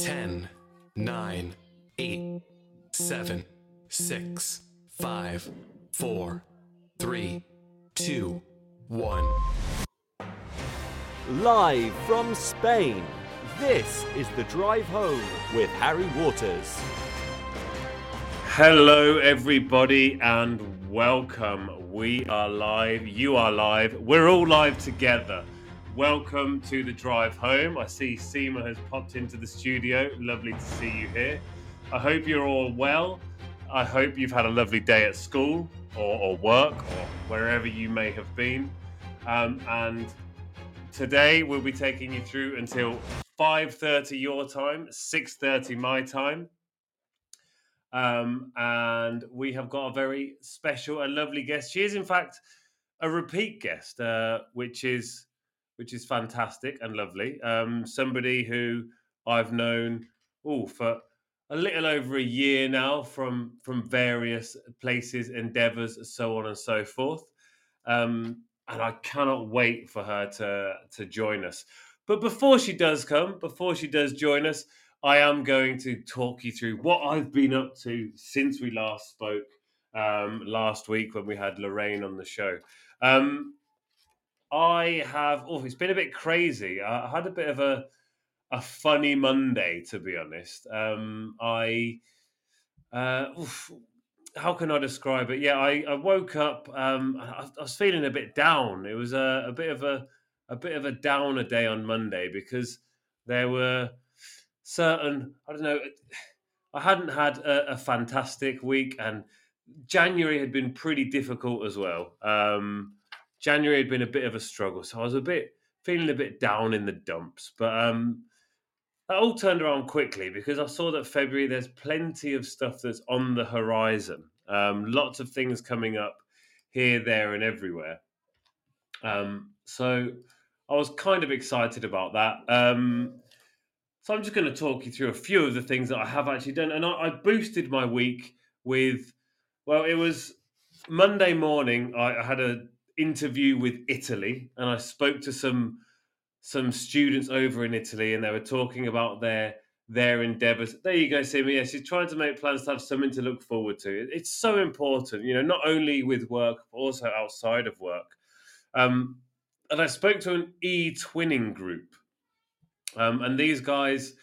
10, 9, 8, 7, 6, 5, 4, 3, 2, 1. Live from Spain, this is The Drive Home with Harry Waters. Hello, everybody, and welcome. We are live. You are live. We're all live together. Welcome to the drive home. I see Seema has popped into the studio. Lovely to see you here. I hope you're all well. I hope you've had a lovely day at school or, or work or wherever you may have been. Um, and today we'll be taking you through until 5.30 your time, 6.30 my time. Um, and we have got a very special and lovely guest. She is, in fact, a repeat guest, uh, which is which is fantastic and lovely. Um, somebody who I've known oh for a little over a year now from from various places, endeavours, so on and so forth. Um, and I cannot wait for her to to join us. But before she does come, before she does join us, I am going to talk you through what I've been up to since we last spoke um, last week when we had Lorraine on the show. Um, I have. Oh, it's been a bit crazy. I had a bit of a a funny Monday, to be honest. Um, I. Uh, oof, how can I describe it? Yeah, I, I woke up. Um, I, I, was feeling a bit down. It was a, a bit of a a bit of a downer day on Monday because there were certain. I don't know. I hadn't had a, a fantastic week, and January had been pretty difficult as well. Um, January had been a bit of a struggle, so I was a bit feeling a bit down in the dumps. But um, that all turned around quickly because I saw that February there's plenty of stuff that's on the horizon. Um, lots of things coming up here, there, and everywhere. Um, so I was kind of excited about that. Um, so I'm just going to talk you through a few of the things that I have actually done, and I, I boosted my week with. Well, it was Monday morning. I, I had a interview with Italy, and I spoke to some some students over in Italy, and they were talking about their their endeavors. There you go, Simi. Yes, she's trying to make plans to have something to look forward to. It's so important, you know, not only with work but also outside of work. Um, and I spoke to an e-twinning group, um, and these guys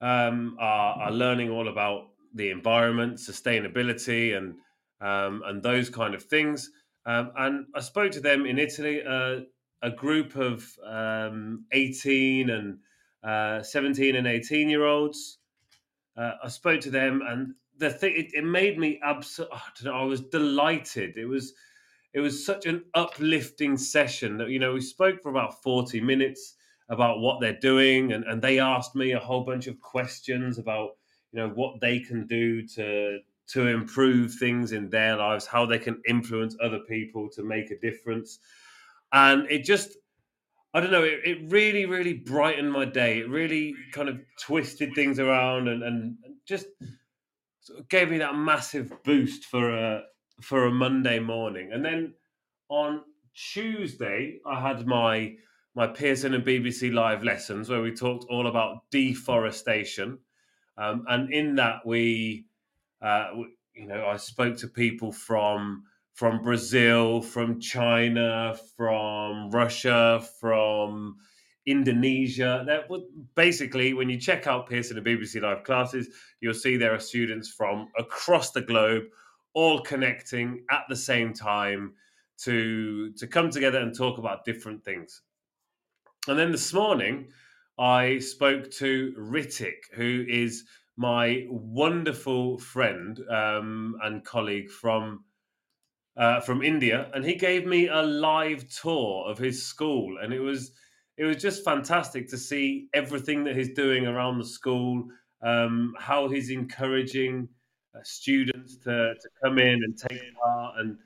um, are, are learning all about the environment, sustainability, and um, and those kind of things. Um, and I spoke to them in Italy, uh, a group of um, 18 and uh, 17 and 18 year olds. Uh, I spoke to them, and the thing it, it made me absolutely. I, I was delighted. It was it was such an uplifting session that you know we spoke for about 40 minutes about what they're doing, and, and they asked me a whole bunch of questions about you know what they can do to to improve things in their lives, how they can influence other people to make a difference. And it just, I don't know, it, it really, really brightened my day. It really kind of twisted things around and, and just sort of gave me that massive boost for a for a Monday morning. And then on Tuesday, I had my my Pearson and BBC live lessons where we talked all about deforestation. Um, and in that, we uh, you know, I spoke to people from from Brazil, from China, from Russia, from Indonesia. That would basically, when you check out Pearson and BBC Live classes, you'll see there are students from across the globe, all connecting at the same time to to come together and talk about different things. And then this morning, I spoke to Ritik, who is my wonderful friend um, and colleague from uh, from India, and he gave me a live tour of his school, and it was it was just fantastic to see everything that he's doing around the school, um, how he's encouraging uh, students to to come in and take part, and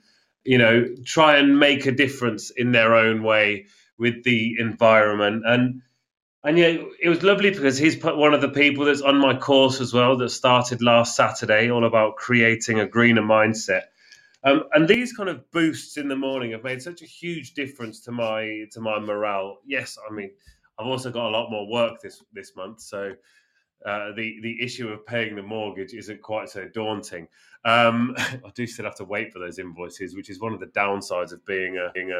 you know try and make a difference in their own way with the environment. And and yeah, it was lovely because he's put one of the people that's on my course as well that started last Saturday, all about creating a greener mindset. Um, and these kind of boosts in the morning have made such a huge difference to my to my morale. Yes, I mean I've also got a lot more work this this month, so uh, the the issue of paying the mortgage isn't quite so daunting. Um, I do still have to wait for those invoices, which is one of the downsides of being a, being a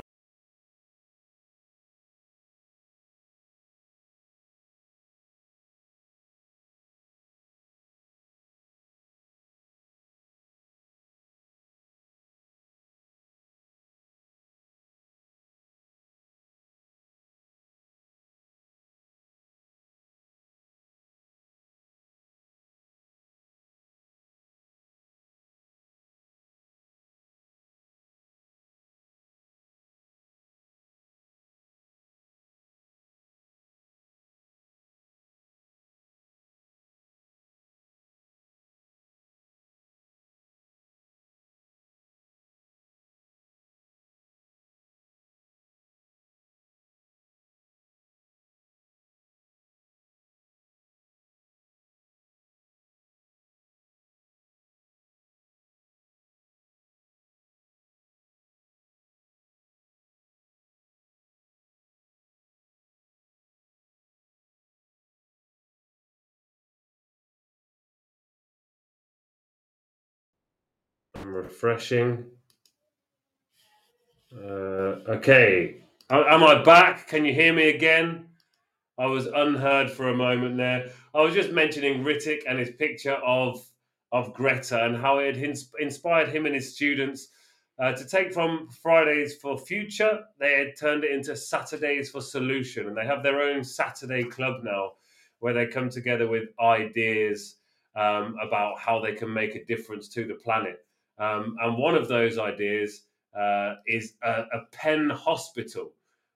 refreshing. Uh, okay, am I back? Can you hear me again? I was unheard for a moment there. I was just mentioning Ritik and his picture of of Greta and how it had inspired him and his students uh, to take from Fridays for Future. They had turned it into Saturdays for Solution, and they have their own Saturday club now, where they come together with ideas um, about how they can make a difference to the planet. Um, and one of those ideas uh, is a, a, pen hospital,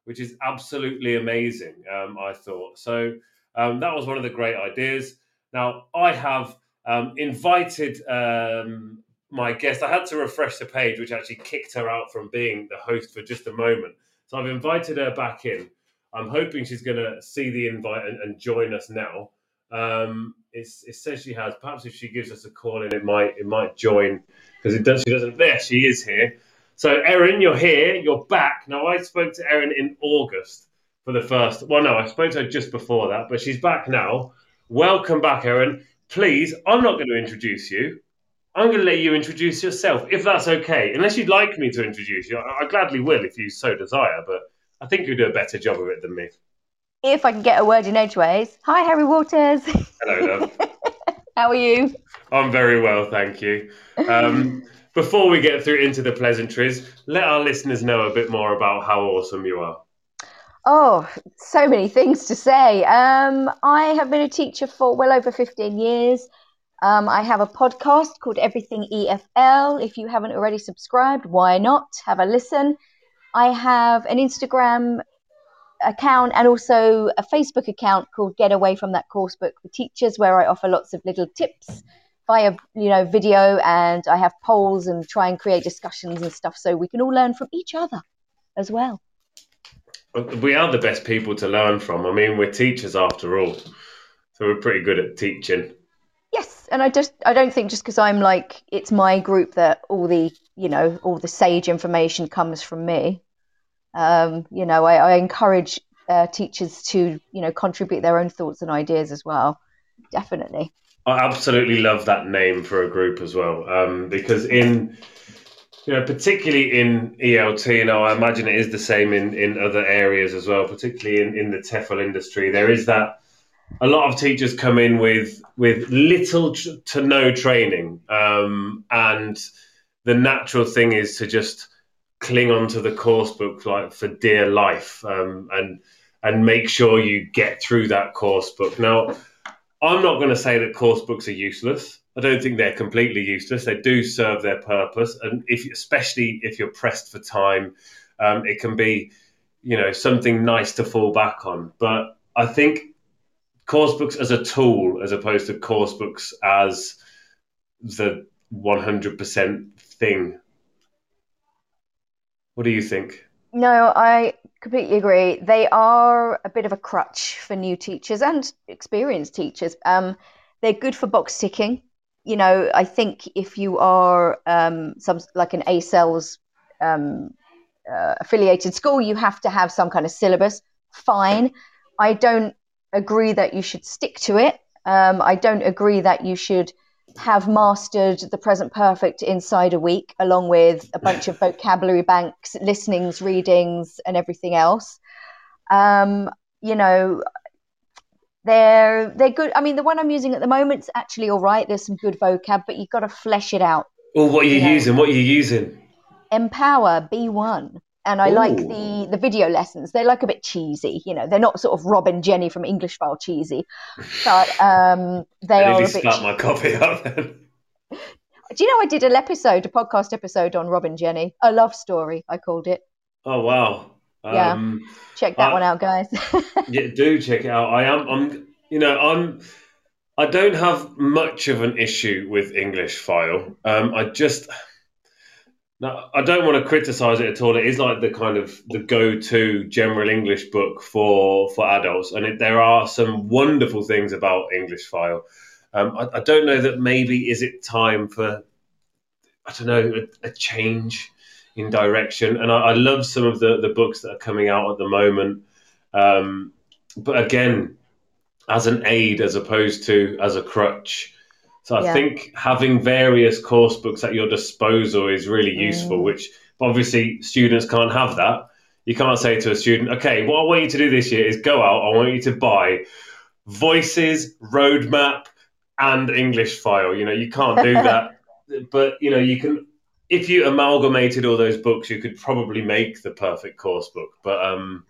which is absolutely amazing, um, I thought. So um, that was one of the great ideas. Now, I have um, invited um, my guest. I had to refresh the page, which actually kicked her out from being the host for just a moment. So I've invited her back in. I'm hoping she's going to see the invite and, and join us now. Um, it says she has. Perhaps if she gives us a call in, it might it might join because it does. She doesn't. There, she is here. So, Erin, you're here. You're back. Now, I spoke to Erin in August for the first. Well, no, I spoke to her just before that, but she's back now. Welcome back, Erin. Please, I'm not going to introduce you. I'm going to let you introduce yourself, if that's okay. Unless you'd like me to introduce you, I, I gladly will if you so desire. But I think you do a better job of it than me. If I can get a word in edgeways. Hi, Harry Waters. Hello, love. How are you? I'm very well, thank you. Um, before we get through into the pleasantries, let our listeners know a bit more about how awesome you are. Oh, so many things to say. Um, I have been a teacher for well over 15 years. Um, I have a podcast called Everything EFL. If you haven't already subscribed, why not? Have a listen. I have an Instagram account and also a Facebook account called Get Away from That Coursebook for Teachers, where I offer lots of little tips via you know video, and I have polls and try and create discussions and stuff, so we can all learn from each other as well. We are the best people to learn from. I mean, we're teachers after all, so we're pretty good at teaching. Yes, and I just I don't think just because I'm like it's my group that all the you know all the sage information comes from me. Um, you know, I, I encourage uh, teachers to, you know, contribute their own thoughts and ideas as well. Definitely. I absolutely love that name for a group as well, um, because in you know, particularly in ELT, you know, I imagine it is the same in, in other areas as well, particularly in, in the TEFL industry. There is that a lot of teachers come in with with little to no training, um, and the natural thing is to just cling on to the course book like for dear life um, and and make sure you get through that course book. Now, I'm not going to say that course books are useless. I don't think they're completely useless. They do serve their purpose, and if especially if you're pressed for time, um, it can be, you know, something nice to fall back on. But I think course books as a tool, as opposed to course books as the 100% thing what do you think? No, I completely agree. They are a bit of a crutch for new teachers and experienced teachers. Um, they're good for box ticking. You know, I think if you are um, some like an ACELS um, uh, affiliated school, you have to have some kind of syllabus. Fine. I don't agree that you should stick to it. Um, I don't agree that you should have mastered the present perfect inside a week, along with a bunch of vocabulary banks, listenings, readings, and everything else. Um, you know, they're they're good. I mean, the one I'm using at the moment's actually all right. There's some good vocab, but you've got to flesh it out. Oh, what are you Yeah. using? What are you using? Empower B1. And I like the the video lessons. They're like a bit cheesy, you know. They're not sort of Rob and Jenny from English File cheesy, but um, they I are nearly a bit. spat my coffee up then. Do you know I did an episode, a podcast episode on Rob and Jenny, a love story. I called it. Oh wow. Yeah. Um, Check that Uh, one out, guys. yeah, do check it out. I am. I'm. You know, I'm. I don't have much of an issue with English file. Um, I just. No, I don't want to criticize it at all. It is like the kind of the go-to general English book for for adults, and it, there are some wonderful things about English file. Um, I, I don't know that maybe is it time for I don't know a, a change in direction, and I, I love some of the the books that are coming out at the moment. Um, but again, as an aid as opposed to as a crutch. So I Yeah. think having various course books at your disposal is really useful, Mm. which obviously students can't have that. You can't say to a student, okay, what I want you to do this year is go out, I want you to buy voices, roadmap, and English file. You know, you can't do that. but, you know, you can, if you amalgamated all those books, you could probably make the perfect course book. But, um,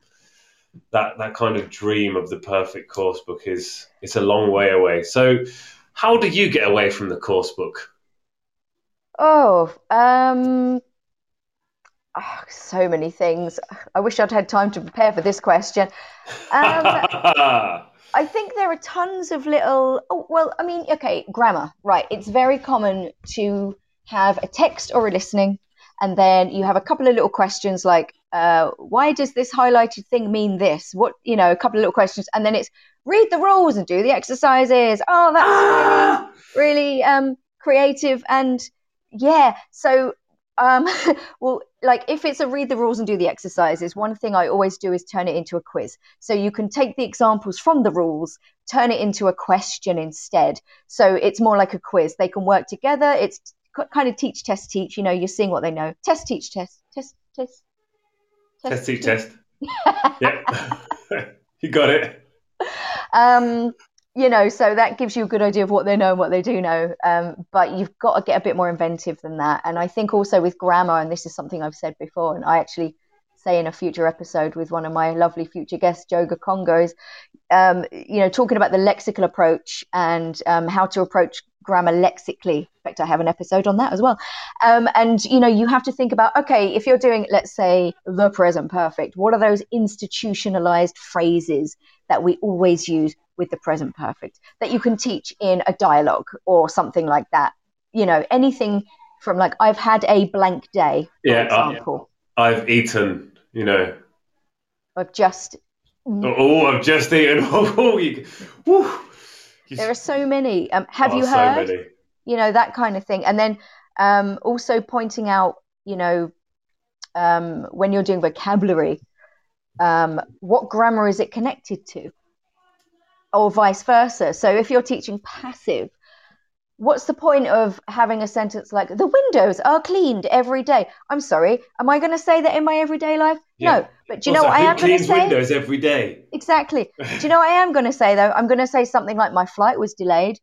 that, that kind of dream of the perfect course book is it's a long way away. So, how do you get away from the course book? Oh, um, ah, so many things. I wish I'd had time to prepare for this question. Um, I think there are tons of little. Oh, well, I mean, okay, grammar, right? It's very common to have a text or a listening, and then you have a couple of little questions like, uh, "Why does this highlighted thing mean this?" What you know, a couple of little questions, and then it's read the rules and do the exercises. Oh, that's really really um, creative and yeah so um, well like if it's a read the rules and do the exercises one thing i always do is turn it into a quiz. So you can take the examples from the rules turn it into a question instead. So it's more like a quiz. They can work together. It's kind of teach test teach. You know you're seeing what they know. Test teach test test test Test, teach, test. yeah. you got it. um, you know, so that gives you a good idea of what they know and what they do know. Um, but you've got to get a bit more inventive than that. And I think also with grammar, and this is something I've said before, and I actually say in a future episode with one of my lovely future guests, Jo Gakonga, um, you know, talking about the lexical approach and um, how to approach grammar lexically. In fact, I have an episode on that as well. Um, and, you know, you have to think about, okay, if you're doing, let's say, the present perfect, what are those institutionalized phrases that we always use with the present perfect that you can teach in a dialogue or something like that? You know, anything from like, I've had a blank day, for Yeah, uh, example. I've eaten, you know. I've just Oh, I've just eaten. Oh, you, There are so many. Um, have oh, you so heard? many. You know that kind of thing, and then um, also pointing out, you know, um, when you're doing vocabulary, um, what grammar is it connected to, or vice versa. So if you're teaching passive, what's the point of having a sentence like "the windows are cleaned every day"? I'm sorry, am I going to say that in my everyday life? Yeah. No, but do you know Also, what I am going to say? windows every day? Exactly. Do you know what I am going to say though? I'm going to say something like my flight was delayed.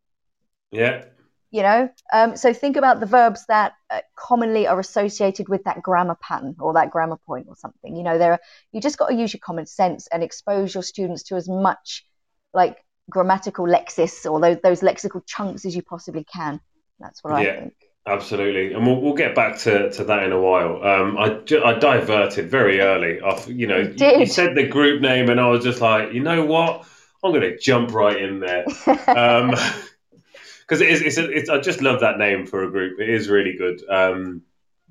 Yeah. You know, um, so think about the verbs that uh, commonly are associated with that grammar pattern or that grammar point or something. You know, there are, you just got to use your common sense and expose your students to as much like grammatical lexis or those, those lexical chunks as you possibly can. That's what Yeah. I think. Absolutely, and we'll, we'll get back to, to that in a while. Um, I, I diverted very early. Off, you know, You you, you said the group name, and I was just like, you know what? I'm going to jump right in there because it is. It's, a, it's. I just love that name for a group. It is really good. Um,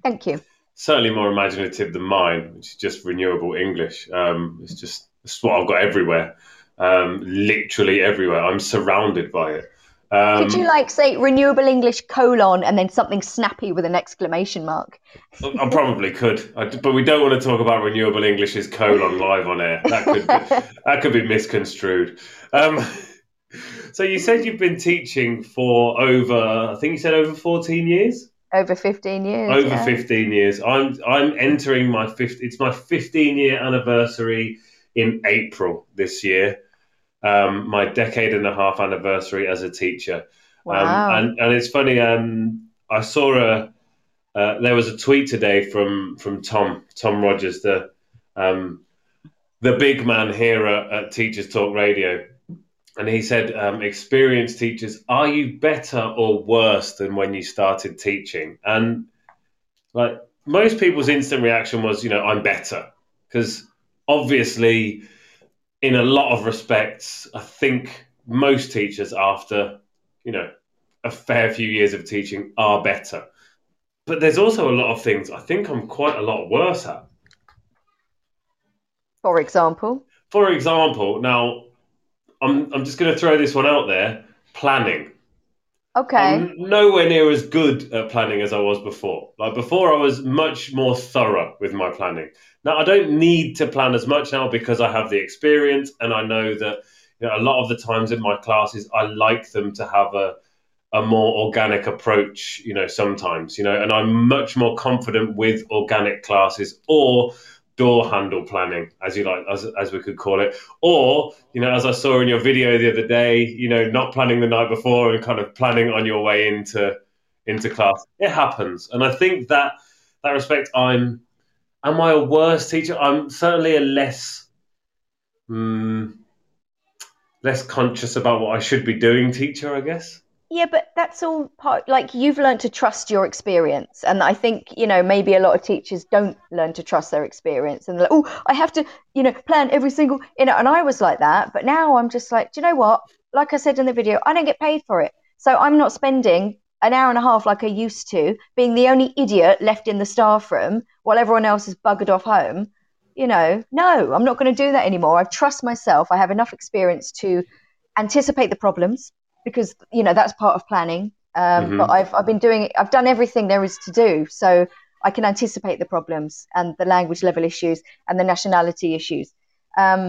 Thank you. certainly more imaginative than mine, which is just renewable English. Um, it's just it's what I've got everywhere, um, literally everywhere. I'm surrounded by it. Um, Could you like say renewable English colon and then something snappy with an exclamation mark? I probably could, I, but we don't want to talk about renewable English's colon live on air. That could that could be misconstrued. Um, So you said you've been teaching for over, I think you said over 14 years? Over 15 years. Over yeah. 15 years. I'm I'm entering my 50, it's my 15 year anniversary in April this year. Um, my decade and a half anniversary as a teacher. Wow. Um, and, and it's funny, um, I saw a, uh, there was a tweet today from, from Tom, Tom Rogers, the, um, the big man here at, at Teachers Talk Radio and he said, um, "Experienced teachers, are you better or worse than when you started teaching?" And like most people's instant reaction was, you know, I'm better because obviously, in a lot of respects, I think most teachers after you know a fair few years of teaching are better. But there's also a lot of things I think I'm quite a lot worse at. For example. For example, now I'm I'm just going to throw this one out there. Planning. Okay. I'm nowhere near as good at planning as I was before. Like before, I was much more thorough with my planning. Now I don't need to plan as much now because I have the experience and I know that you know, a lot of the times in my classes I like them to have a a more organic approach. You know, sometimes you know, and I'm much more confident with organic classes or door handle planning, as you like, as, as we could call it. Or, you know, as I saw in your video the other day, you know, not planning the night before and kind of planning on your way into into class. It happens. And I think that that respect I'm am I a worse teacher? I'm certainly a less um, less conscious about what I should be doing teacher, I guess. Yeah, but that's all part. Like you've learned to trust your experience, and I think you know maybe a lot of teachers don't learn to trust their experience, and like, oh, I have to, you know, plan every single, you know. And I was like that, but now I'm just like, do you know what? Like I said in the video, I don't get paid for it, so I'm not spending an hour and a half like I used to, being the only idiot left in the staff room while everyone else has buggered off home. You know, no, I'm not going to do that anymore. I trust myself. I have enough experience to anticipate the problems because you know that's part of planning. Um, Mhm. But I've I've been doing I've done everything there is to do, so I can anticipate the problems and the language level issues and the nationality issues. Um,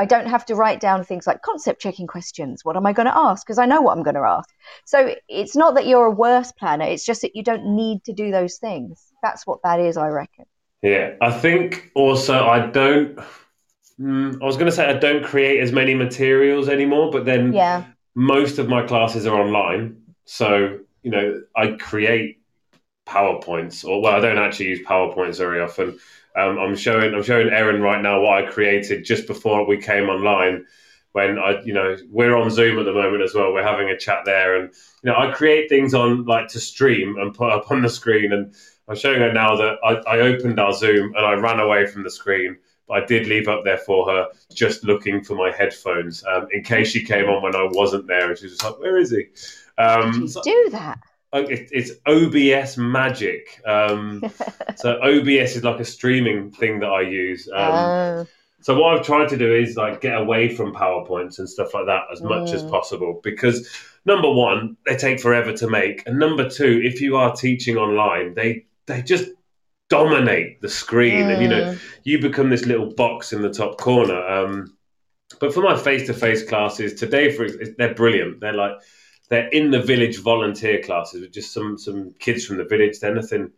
I don't have to write down things like concept checking questions. What am I going to ask? Because I know what I'm going to ask. So it's not that you're a worse planner. It's just that you don't need to do those things. That's what that is, I reckon. Yeah, I think also I don't. Mm, I was going to say I don't create as many materials anymore, but then Yeah. Most of my classes are online. So, you know, I create PowerPoints or well, I don't actually use PowerPoints very often. Um, I'm showing I'm showing Erin right now what I created just before we came online. When I, you know, we're on Zoom at the moment as well. We're having a chat there, and you know, I create things on like to stream and put up on the screen. And I'm showing her now that I, I opened our Zoom and I ran away from the screen. I did leave up there for her, just looking for my headphones um, in case she came on when I wasn't there, and she was just like, "Where is he?" Um, so- do that. Oh, it, it's OBS Magic. Um, so OBS is like a streaming thing that I use. Um, Oh. so what I've tried to do is like get away from PowerPoints and stuff like that as much as Mm. possible because number one, they take forever to make, and number two, if you are teaching online, they they just dominate the screen, and you know Mm. you become this little box in the top corner. Um, but for my face-to-face classes today, for they're brilliant. They're like they're in the village volunteer classes with just some some kids from the village. They're nothing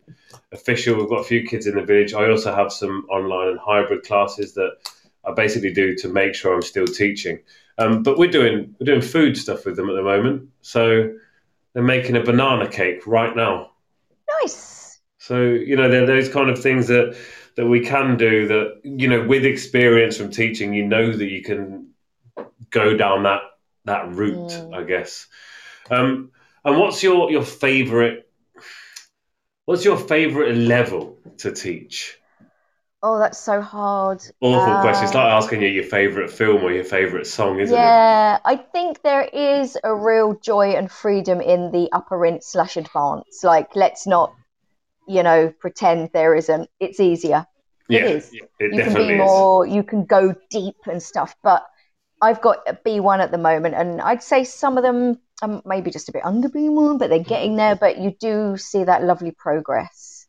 official. We've got a few kids in the village. I also have some online and hybrid classes that I basically do to make sure I'm still teaching. Um, but we're doing we're doing food stuff with them at the moment. So they're making a banana cake right now. Nice. So you know, there are those kind of things that that we can do. That you know, with experience from teaching, you know that you can go down that that route. Mm. I guess. Um, and what's your your favorite? What's your favorite level to teach? Oh, that's so hard. Awful Uh, question. It's like asking you your favorite film or your favorite song, isn't it? yeah, I think there is a real joy and freedom in the upper int slash advance. Like, let's not, you know, pretend there isn't. It's easier. Yeah, It is. it you can be is. more, you can go deep and stuff. But I've got a B1 at the moment, and I'd say some of them um, maybe just a bit under B1, but they're getting there. But you do see that lovely progress.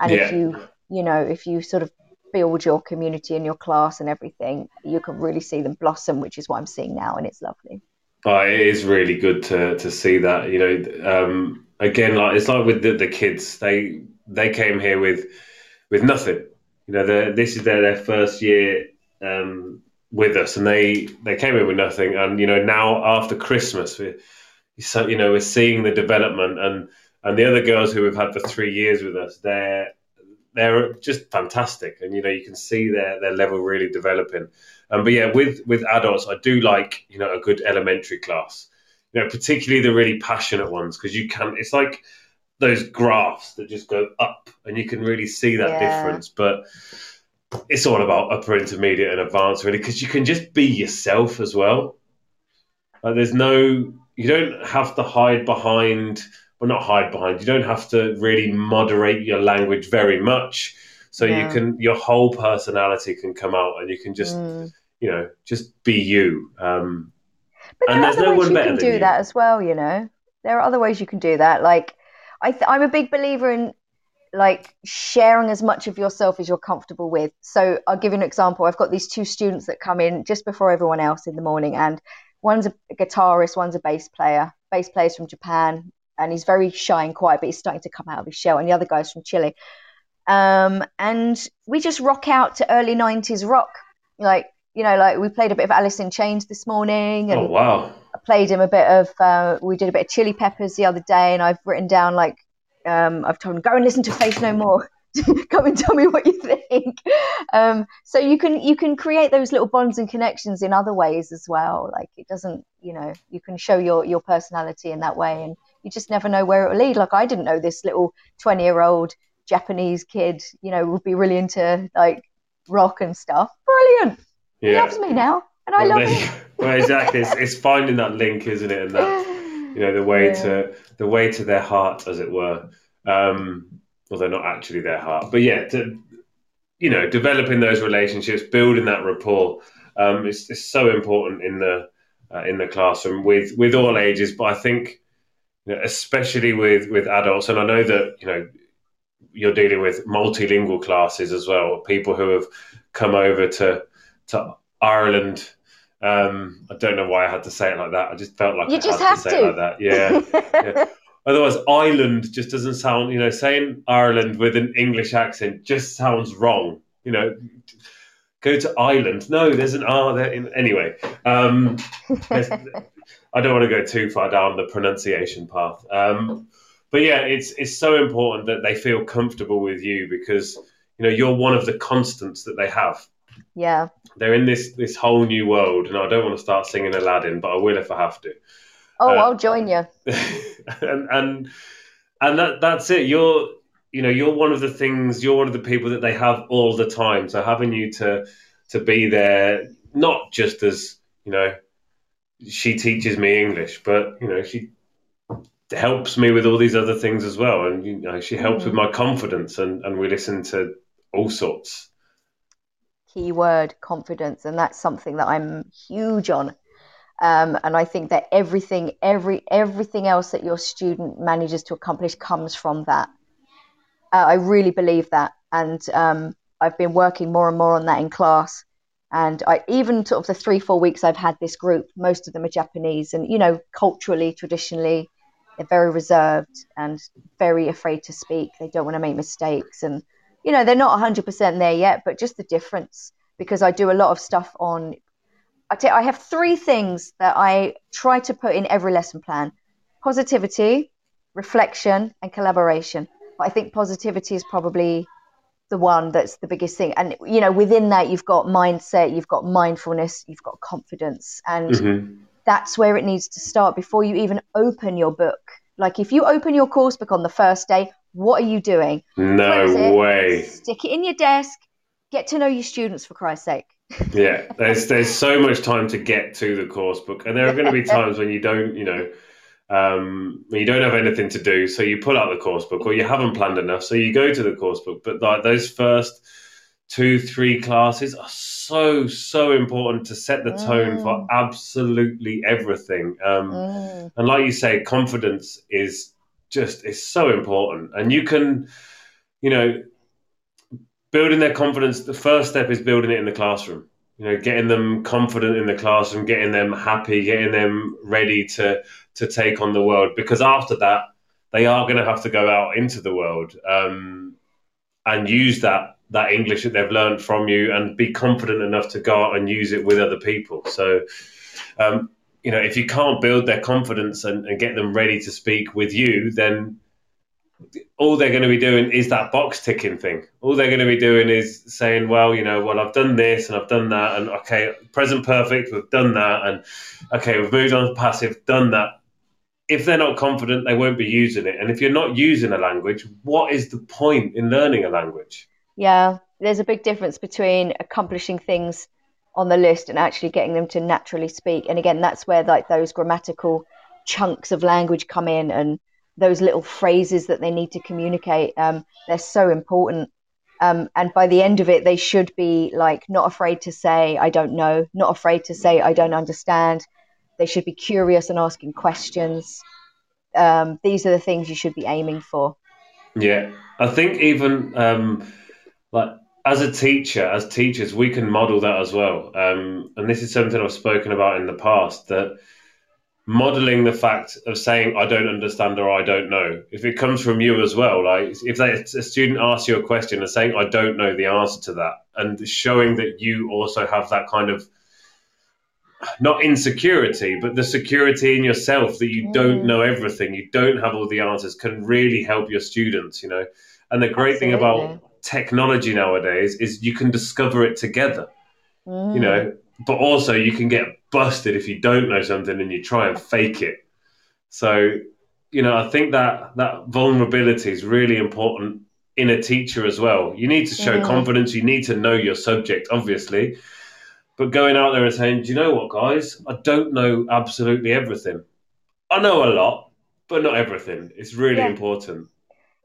And if you, you know, if you sort of build your community and your class and everything, you can really see them blossom, which is what I'm seeing now, and it's lovely. Oh, it is really good to to see that. You know, um, again, like it's like with the, the kids. They they came here with with nothing. You know, this is their, their first year um, with us, and they they came in with nothing. And you know, now after Christmas, we so you know we're seeing the development, and and the other girls who we've had for three years with us, they're they're just fantastic, and you know you can see their their level really developing. Um, but yeah, with with adults, I do like you know a good elementary class. You know, particularly the really passionate ones because you can. It's like those graphs that just go up, and you can really see that yeah. difference. But it's all about upper intermediate and advanced really because you can just be yourself as well like there's no you don't have to hide behind well not hide behind you don't have to really moderate your language very much so yeah. you can your whole personality can come out and you can just mm. you know just be you um but there and are other no ways you can do you. that as well you know there are other ways you can do that like I th- i'm a big believer in like sharing as much of yourself as you're comfortable with. So I'll give you an example. I've got these two students that come in just before everyone else in the morning, and one's a guitarist, one's a bass player. Bass player's from Japan, and he's very shy and quiet, but he's starting to come out of his shell. And the other guy's from Chile. Um, and we just rock out to early '90s rock, like you know, like we played a bit of Alice in Chains this morning. And oh wow! Played him a bit of. Uh, we did a bit of Chili Peppers the other day, and I've written down like um, I've told him go and listen to Faith No More. Come and tell me what you think. Um, so you can you can create those little bonds and connections in other ways as well. Like it doesn't, you know, you can show your your personality in that way, and you just never know where it will lead. Like I didn't know this little twenty year old Japanese kid, you know, would be really into like rock and stuff. Brilliant. Yeah. He loves me now, and I well, love him. well, exactly. It's, it's finding that link, isn't it? And that you know the way yeah. to the way to their heart as it were um although not actually their heart but yeah to you know developing those relationships building that rapport um it's, is so important in the uh, in the classroom with with all ages but i think you know, especially with with adults and i know that you know you're dealing with multilingual classes as well people who have come over to to ireland um, I don't know why I had to say it like that. I just felt like you I just had have to say to. it like that. Yeah. yeah. Otherwise, Ireland just doesn't sound. You know, saying Ireland with an English accent just sounds wrong. You know, go to Ireland. No, there's an R there. In, anyway, um, I don't want to go too far down the pronunciation path. Um, but yeah, it's it's so important that they feel comfortable with you because you know you're one of the constants that they have. Yeah. They're in this this whole new world, and I don't want to start singing Aladdin, but I will if I have to. Oh, uh, I'll join you. and and and that that's it. You're you know you're one of the things. You're one of the people that they have all the time. So having you to to be there, not just as you know, she teaches me English, but you know she helps me with all these other things as well, and you know she helps mm. with my confidence, and and we listen to all sorts keyword confidence and that's something that i'm huge on. Um, and i think that everything every everything else that your student manages to accomplish comes from that. Uh, i really believe that. And um, i've been working more and more on that in class. And I even sort of the three four weeks I've had this group, most of them are Japanese, and you know culturally, traditionally, they're very reserved and very afraid to speak. They don't want to make mistakes, and you know, they're not 100% there yet, but just the difference because I do a lot of stuff on. I, t- I have three things that I try to put in every lesson plan positivity, reflection, and collaboration. But I think positivity is probably the one that's the biggest thing. And, you know, within that, you've got mindset, you've got mindfulness, you've got confidence. And mm-hmm. that's where it needs to start before you even open your book. Like if you open your course book on the first day, what are you doing? No it, way. Stick it in your desk. Get to know your students for Christ's sake. yeah, there's there's so much time to get to the course book, and there are going to be times when you don't, you know, um, you don't have anything to do, so you pull out the course book, or you haven't planned enough, so you go to the course book. But like those first two, three classes are so so important to set the tone mm. for absolutely everything. Um, mm. And like you say, confidence is just is so important. And you can, you know, building their confidence. The first step is building it in the classroom. You know, getting them confident in the classroom, getting them happy, getting them ready to to take on the world. Because after that, they are going to have to go out into the world um, and use that that English that they've learned from you and be confident enough to go out and use it with other people. So, um, you know, if you can't build their confidence and, and get them ready to speak with you, then all they're going to be doing is that box ticking thing. All they're going to be doing is saying, well, you know, well, I've done this and I've done that, and okay, present perfect, we've done that, and okay, we've moved on to passive, done that. If they're not confident, they won't be using it. And if you're not using a language, what is the point in learning a language? Yeah, there's a big difference between accomplishing things on the list and actually getting them to naturally speak. And again, that's where like those grammatical chunks of language come in and those little phrases that they need to communicate. Um, they're so important. Um, and by the end of it, they should be like not afraid to say, I don't know, not afraid to say, I don't understand. They should be curious and asking questions. Um, these are the things you should be aiming for. Yeah, I think even um, like as a teacher, as teachers, we can model that as well. Um, and this is something I've spoken about in the past that modeling the fact of saying I don't understand or I don't know. If it comes from you as well, like if they, a student asks you a question and saying I don't know the answer to that, and showing that you also have that kind of not insecurity, but the security in yourself that you mm. don't know everything, you don't have all the answers, can really help your students. You know, and the great Absolutely. thing about technology nowadays is you can discover it together. Mm. You know, but also you can get busted if you don't know something and you try and fake it. So, you know, I think that that vulnerability is really important in a teacher as well. You need to show yeah. confidence. You need to know your subject, obviously. But going out there and saying, do you know what, guys? I don't know absolutely everything. I know a lot, but not everything. It's really yeah. important.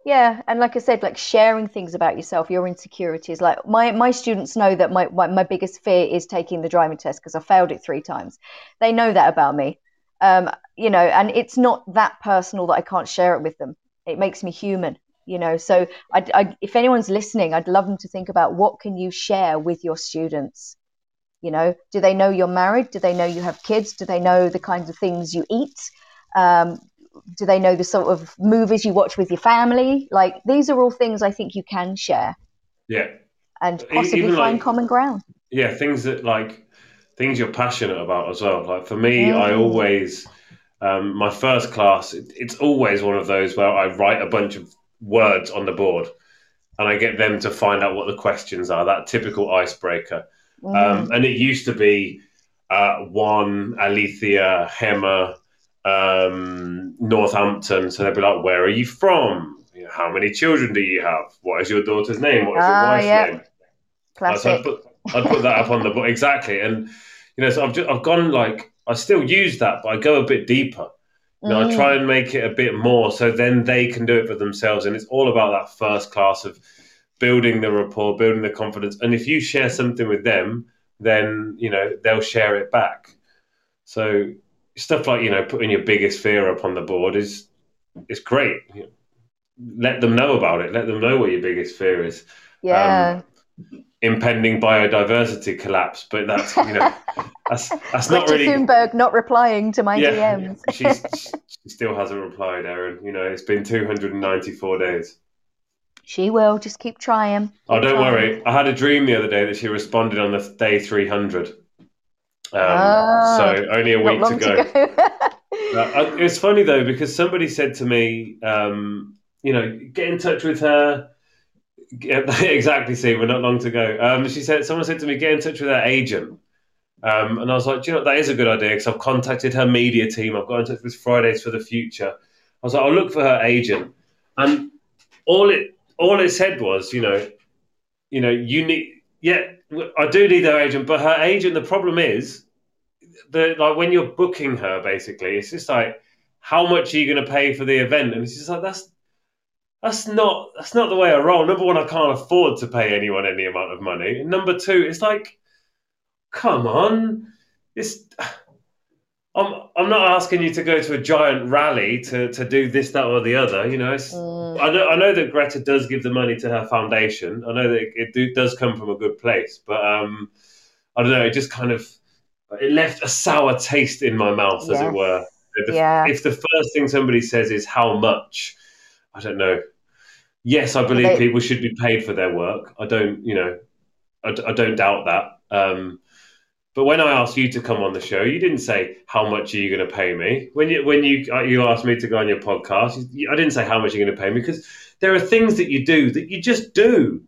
Yeah, and like I said, like sharing things about yourself, your insecurities. Like my my students know that my my, biggest fear is taking the driving test because I failed it three times. They know that about me, um, you know, and it's not that personal that I can't share it with them. It makes me human, you know. So, I, I, if anyone's listening, I'd love them to think about what can you share with your students. You know, do they know you're married? Do they know you have kids? Do they know the kinds of things you eat? Um, do they know the sort of movies you watch with your family? Like these are all things I think you can share. Yeah. And possibly Even find like, common ground. Yeah, things that like things you're passionate about as well. Like for me, mm. I always um, my first class, it, it's always one of those where I write a bunch of words on the board and I get them to find out what the questions are. That typical icebreaker. Mm. Um, and it used to be uh, one Alethea, Hemmer, um, Northampton. So they'd be like, "Where are you from? You know, how many children do you have? What is your daughter's name? What is your ah, wife's yeah. name?" Classic. So I'd, put, I'd put that up on the book exactly, and you know, so I've just, I've gone like I still use that, but I go a bit deeper. You know, mm. I try and make it a bit more so then they can do it for themselves, and it's all about that first class of building the rapport, building the confidence, and if you share something with them, then you know they'll share it back. So stuff like you know putting your biggest fear up on the board is is great. Let them know about it. Let them know what your biggest fear is. Yeah. Um, impending biodiversity collapse, but that's you know that's that's not really. Thunberg not replying to my yeah, DMs. she's, she still hasn't replied, Erin. You know, it's been 294 days. She will. Just keep trying. Keep oh, don't trying. worry. I had a dream the other day that she responded on the day 300. Um, oh, so only a week to go. To go. uh, it's funny though because somebody said to me, um, you know, get in touch with her. exactly, see, we're not long to go. Um, she said, someone said to me, get in touch with her agent. Um, and I was like, you know, that is a good idea because I've contacted her media team. I've got in touch with Fridays for the Future. I was like, I'll look for her agent, and all it all it said was, you know, you know, you need yeah, I do need her agent, but her agent. The problem is that like when you're booking her, basically, it's just like how much are you going to pay for the event, and it's just like that's that's not that's not the way I roll. Number one, I can't afford to pay anyone any amount of money. And number two, it's like, come on, it's. I'm, I'm not asking you to go to a giant rally to, to do this, that, or the other. You know, mm. I know I know that Greta does give the money to her foundation. I know that it, it do, does come from a good place, but um, I don't know. It just kind of it left a sour taste in my mouth, as Yes. it were. If, Yeah. if the first thing somebody says is how much, I don't know. Yes, I believe They- people should be paid for their work. I don't, you know, I, I don't doubt that. Um, but when I asked you to come on the show, you didn't say how much are you going to pay me. When you when you uh, you asked me to go on your podcast, I didn't say how much you're going to pay me because there are things that you do that you just do.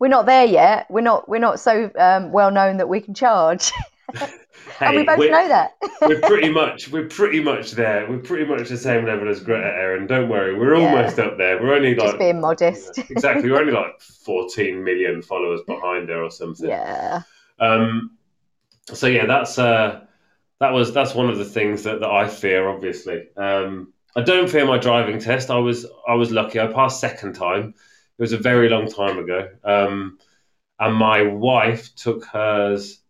We're not there yet. We're not. We're not so um, well known that we can charge, and we Hey, both know that. we're pretty much we're pretty much there. We're pretty much the same level as Greta Aaron. Don't worry, we're Yeah. almost up there. We're only Just like being modest. exactly. We're only like 14 million followers behind her or something. Yeah. Um, so yeah, that's uh, that was that's one of the things that, that I fear. Obviously, um, I don't fear my driving test. I was I was lucky. I passed second time. It was a very long time ago. Um, and my wife took hers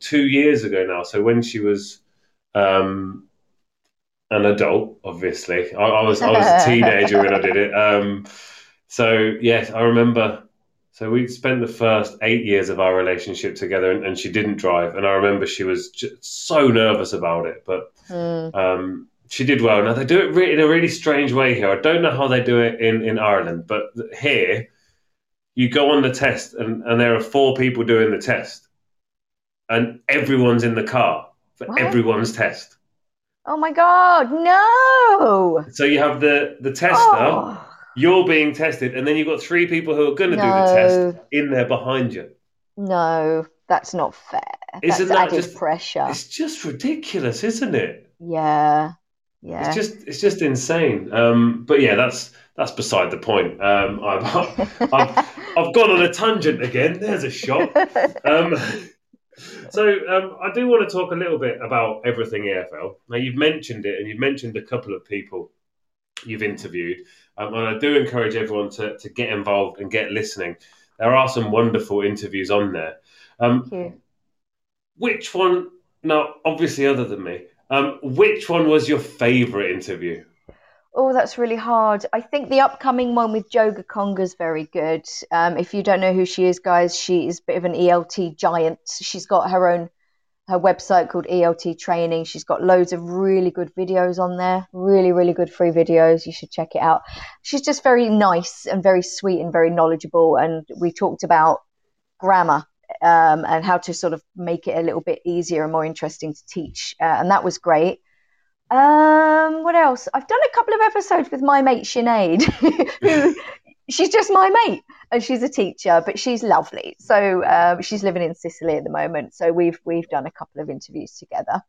two years ago now. So when she was um, an adult, obviously, I, I was I was a teenager when I did it. Um, so yes, I remember. So we spent the first eight years of our relationship together, and, and she didn't drive. And I remember she was just so nervous about it, but Mm. um, she did well. Now they do it re- in a really strange way here. I don't know how they do it in, in Ireland, but here you go on the test, and, and there are four people doing the test, and everyone's in the car for What? everyone's test. Oh my God! No. So you have the the tester, Oh, you're being tested, and then you've got three people who are going to do the test in there behind you. no, that's not fair. Isn't that's that just- pressure. It's just ridiculous, isn't it? Yeah. Yeah. It's just it's just insane. Um, but yeah, that's that's beside the point. Um, I've, I've I've gone on a tangent again. There's a shot. Um, so um, I do want to talk a little bit about everything EFL. Now you've mentioned it, and you've mentioned a couple of people you've interviewed, um, and I do encourage everyone to to get involved and get listening. There are some wonderful interviews on there. Um, Thank you. which one? Now, obviously, other than me, um, which one was your favourite interview? Oh, that's really hard. I think the upcoming one with Jo Gakonga is very good. Um, if you don't know who she is, guys, she is a bit of an ELT giant. She's got her own her website called ELT Training. She's got loads of really good videos on there. Really, really good free videos. You should check it out. She's just very nice and very sweet and very knowledgeable. And we talked about grammar um, and how to sort of make it a little bit easier and more interesting to teach. Uh, and that was great. Um, what else? I've done a couple of episodes with my mate Sinead, who she's just my mate and she's a teacher, but she's lovely. So um, she's living in Sicily at the moment. So we've we've done a couple of interviews together.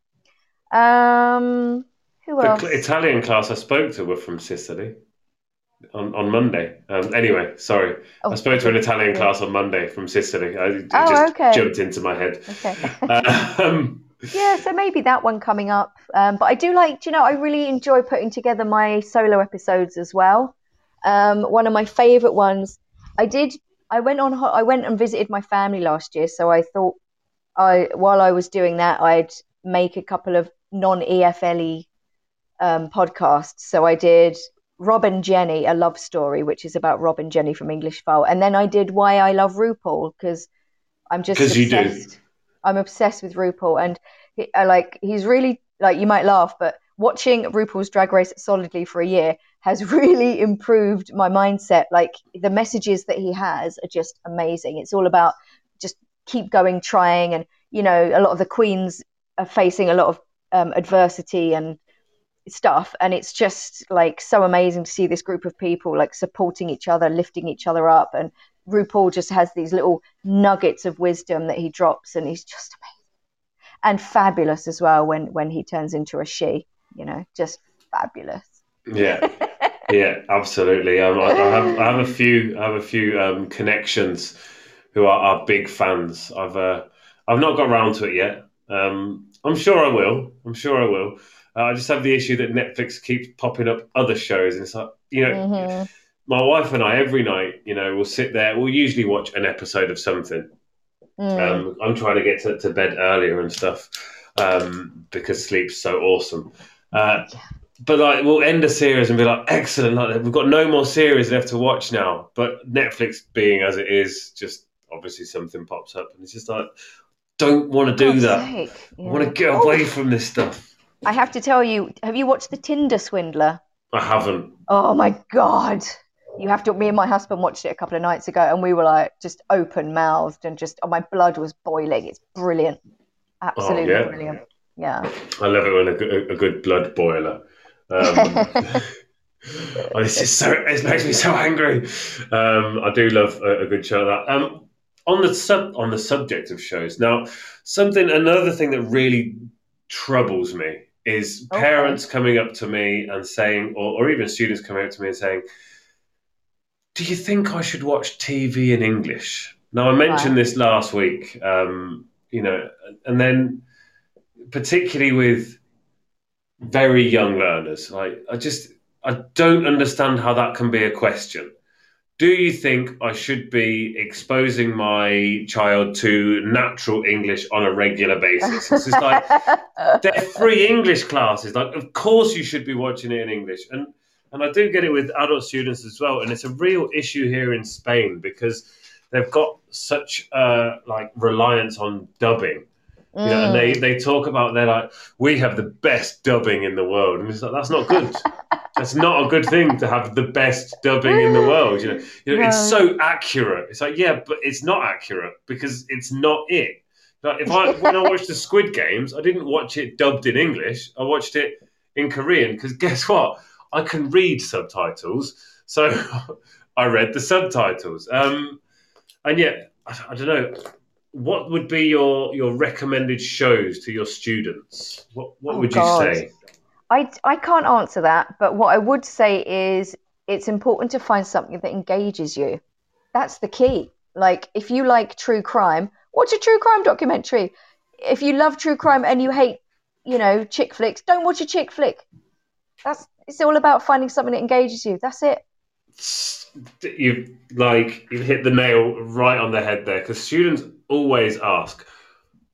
Um, who The else? cl- Italian class I spoke to were from Sicily on, on Monday. Um, anyway, sorry. Oh, I spoke to an Italian yeah. class on Monday from Sicily. I, it Oh, just okay. jumped into my head. Okay. Um, yeah, so maybe that one coming up. Um, but I do like, do you know, I really enjoy putting together my solo episodes as well. Um, one of my favorite ones, I did. I went on. I went and visited my family last year, so I thought, I while I was doing that, I'd make a couple of non EFLE um, podcasts. So I did Rob and Jenny, a love story, which is about Rob and Jenny from English File, and then I did Why I Love RuPaul because I'm just 'Cause you do. I'm obsessed with RuPaul, and he, I like he's really like you might laugh, but watching RuPaul's Drag Race solidly for a year has really improved my mindset. Like the messages that he has are just amazing. It's all about just keep going, trying, and you know a lot of the queens are facing a lot of um, adversity and stuff. And it's just like so amazing to see this group of people like supporting each other lifting each other up. And RuPaul just has these little nuggets of wisdom that he drops and he's just amazing. And fabulous as well when when he turns into a she you know just fabulous. Yeah, yeah, absolutely. I, I have I have a few I have a few um, connections who are, are big fans. I've uh, I've not got round to it yet. Um, I'm sure I will. I'm sure I will. Uh, I just have the issue that Netflix keeps popping up other shows, and it's like you know, Mhm. my wife and I every night, you know, we'll sit there. We'll usually watch an episode of something. Mm. Um, I'm trying to get to, to bed earlier and stuff um, because sleep's so awesome. Uh, but like, we'll end a series and be like, excellent! Like, we've got no more series left to watch now. But Netflix, being as it is, just obviously something pops up, and it's just like, don't want to do God's that. sake, I want to yeah. get Oh, away from this stuff. I have to tell you, have you watched The Tinder Swindler? I haven't. Oh my God. You have to, me and my husband watched it a couple of nights ago and we were like just open mouthed and just, oh, my blood was boiling. It's brilliant. Absolutely oh, yeah? brilliant. Yeah. I love it when a, a good blood boiler. Um, oh, this is so. It makes me so angry. Um, I do love a, a good show like that. Um, on the sub on the subject of shows now, something another thing that really troubles me is Okay. parents coming up to me and saying, or, or even students coming up to me and saying, "Do you think I should watch TV in English?" Now I mentioned Right. this last week. Um, you know, and then particularly with very young learners. Like I just I don't understand how that can be a question. Do you think I should be exposing my child to natural English on a regular basis? It's just like they're free English classes. Like, of course you should be watching it in English. And and I do get it with adult students as well. And it's a real issue here in Spain because they've got such uh, like reliance on dubbing. You know, and they, they talk about they're like, we have the best dubbing in the world. And it's like, that's not good. that's not a good thing to have the best dubbing in the world. You know, you know it's so accurate. It's like, yeah, but it's not accurate because it's not it. Like if I when I watched the Squid Games, I didn't watch it dubbed in English. I watched it in Korean because guess what? I can read subtitles, so I read the subtitles. Um, and yet, I, I don't know. What would be your your recommended shows to your students? What what Oh, would you God. say? I, I can't answer that, but what I would say is it's important to find something that engages you. That's the key. Like, if you like true crime, watch a true crime documentary. If you love true crime and you hate, you know, chick flicks, don't watch a chick flick. That's it's all about finding something that engages you. That's it. You've like you've hit the nail right on the head there because students always ask,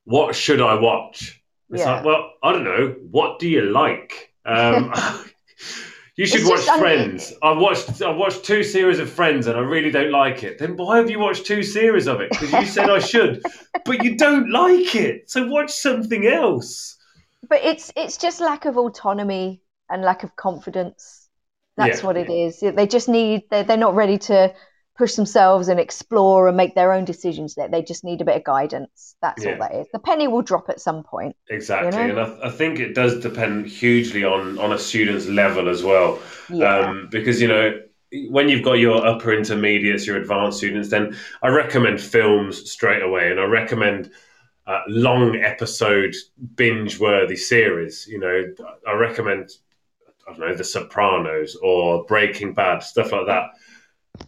"What should I watch?" It's Yeah. like, well, I don't know. What do you like? Um, you should watch Friends. I've watched I've watched two series of Friends and I really don't like it. Then why have you watched two series of it? Because you said I should, but you don't like it. So watch something else. But it's it's just lack of autonomy and lack of confidence. That's Yeah. what it is. They just need they're, they're not ready to push themselves and explore and make their own decisions. They they just need a bit of guidance. That's Yeah. all that is. The penny will drop at some point. Exactly, You know? and I, I think it does depend hugely on on a student's level as well. Yeah. um, because you know when you've got your upper intermediates, your advanced students, then I recommend films straight away, and I recommend uh, long episode binge worthy series. You know, I recommend I don't know The Sopranos or Breaking Bad, stuff like that.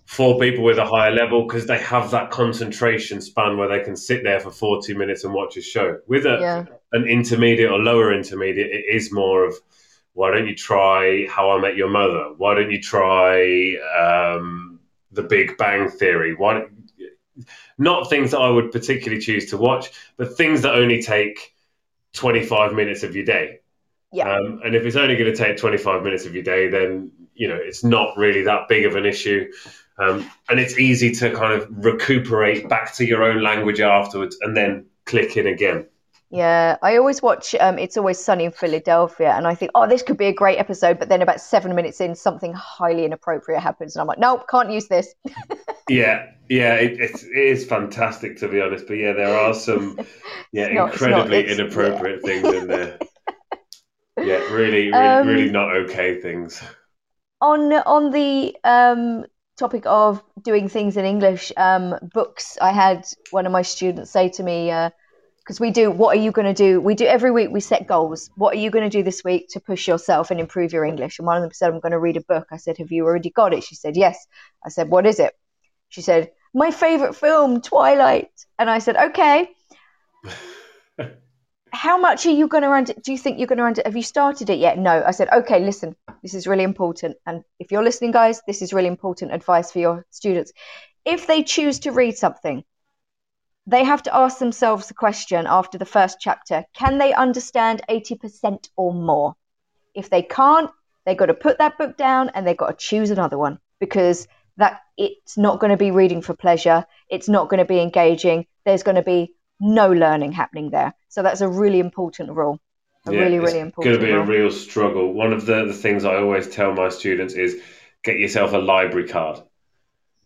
For people with a higher level, because they have that concentration span where they can sit there for 40 minutes and watch a show. With a, Yeah. an intermediate or lower intermediate, it is more of why don't you try How I Met Your Mother? Why don't you try um, The Big Bang Theory? Why don't, not things that I would particularly choose to watch, but things that only take 25 minutes of your day. Yeah. Um, and if it's only going to take 25 minutes of your day, then, you know, it's not really that big of an issue. Um, and it's easy to kind of recuperate back to your own language afterwards and then click in again. Yeah, I always watch um, It's Always Sunny in Philadelphia, and I think, oh, this could be a great episode. But then about seven minutes in, something highly inappropriate happens, and I'm like, nope, can't use this. Yeah, yeah, it, it's, it is fantastic to be honest. But yeah, there are some yeah not- it's not- incredibly it's- inappropriate things in there. Yeah, really, really, Um, really not okay things. On on the um, topic of doing things in English, um, books. I had one of my students say to me, because we do, what are you going to do? We do every week. We set goals. What are you going to do this week to push yourself and improve your English? And one of them said, I'm going to read a book. I said, Have you already got it? She said, Yes. I said, What is it? She said, My favorite film, Twilight. And I said, Okay. How much are you going to run? Do you think you're going to run? Have you started it yet? No. I said, okay, listen, this is really important. And if you're listening, guys, this is really important advice for your students. If they choose to read something, they have to ask themselves the question after the first chapter can they understand 80% or more? If they can't, they've got to put that book down and they've got to choose another one because that it's not going to be reading for pleasure. It's not going to be engaging. There's going to be no learning happening there. So that's a really important rule. A yeah, really, really important. It's going to be rule. a real struggle. One of the, the things I always tell my students is get yourself a library card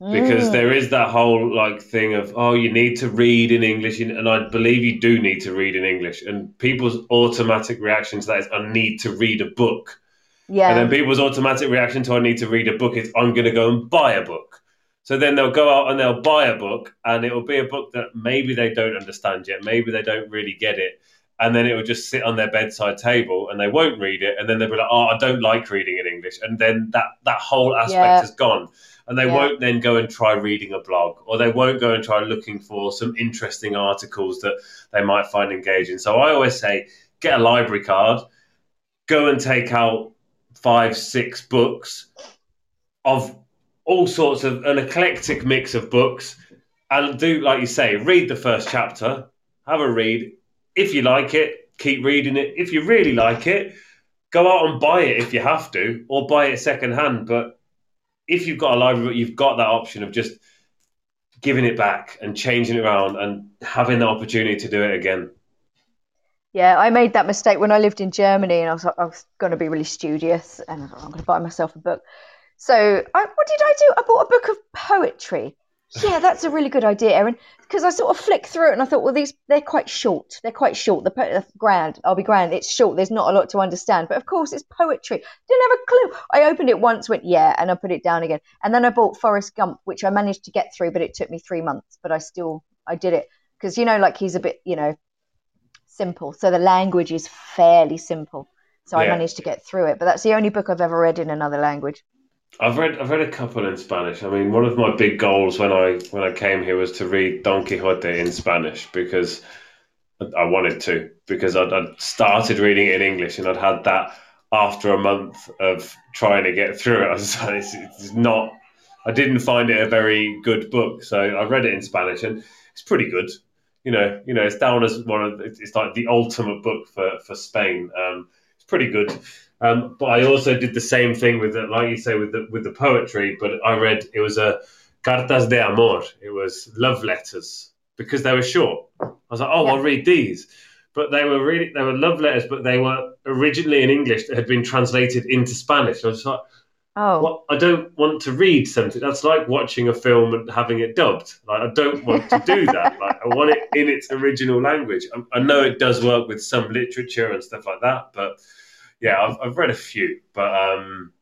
because mm. there is that whole like thing of oh you need to read in english and i believe you do need to read in english and people's automatic reaction to that is i need to read a book yeah and then people's automatic reaction to i need to read a book is i'm going to go and buy a book so then they'll go out and they'll buy a book and it will be a book that maybe they don't understand yet maybe they don't really get it and then it will just sit on their bedside table and they won't read it and then they'll be like oh i don't like reading in english and then that that whole aspect yeah. is gone and they yeah. won't then go and try reading a blog or they won't go and try looking for some interesting articles that they might find engaging. So I always say get a library card, go and take out five, six books of all sorts of an eclectic mix of books and do like you say, read the first chapter, have a read. If you like it, keep reading it. If you really like it, go out and buy it if you have to, or buy it secondhand. But if you've got a library, you've got that option of just giving it back and changing it around and having the opportunity to do it again. Yeah, I made that mistake when I lived in Germany, and I was I was going to be really studious, and I'm going to buy myself a book. So, I, what did I do? I bought a book of poetry. Yeah, that's a really good idea, Erin because I sort of flicked through it and I thought, well, these they're quite short. They're quite short. The po- grand, I'll be grand. It's short. There's not a lot to understand. But of course, it's poetry. Didn't have a clue. I opened it once, went yeah, and I put it down again. And then I bought Forrest Gump, which I managed to get through, but it took me three months. But I still I did it because you know, like he's a bit, you know, simple. So the language is fairly simple. So yeah. I managed to get through it. But that's the only book I've ever read in another language. I've read I've read a couple in Spanish. I mean, one of my big goals when I when I came here was to read Don Quixote in Spanish because I wanted to because I'd, I'd started reading it in English and I'd had that after a month of trying to get through it. I was like, it's, it's not. I didn't find it a very good book, so I read it in Spanish and it's pretty good. You know, you know, it's down as one of it's like the ultimate book for for Spain. Um, pretty good. Um, but I also did the same thing with, the, like you say, with the with the poetry. But I read it was a cartas de amor. It was love letters because they were short. I was like, oh, yeah. I'll read these. But they were really they were love letters, but they were originally in English that had been translated into Spanish. I was like, oh, well, I don't want to read something. That's like watching a film and having it dubbed. Like I don't want to do that. like I want it in its original language. I, I know it does work with some literature and stuff like that, but yeah, I've, I've read a few, but um,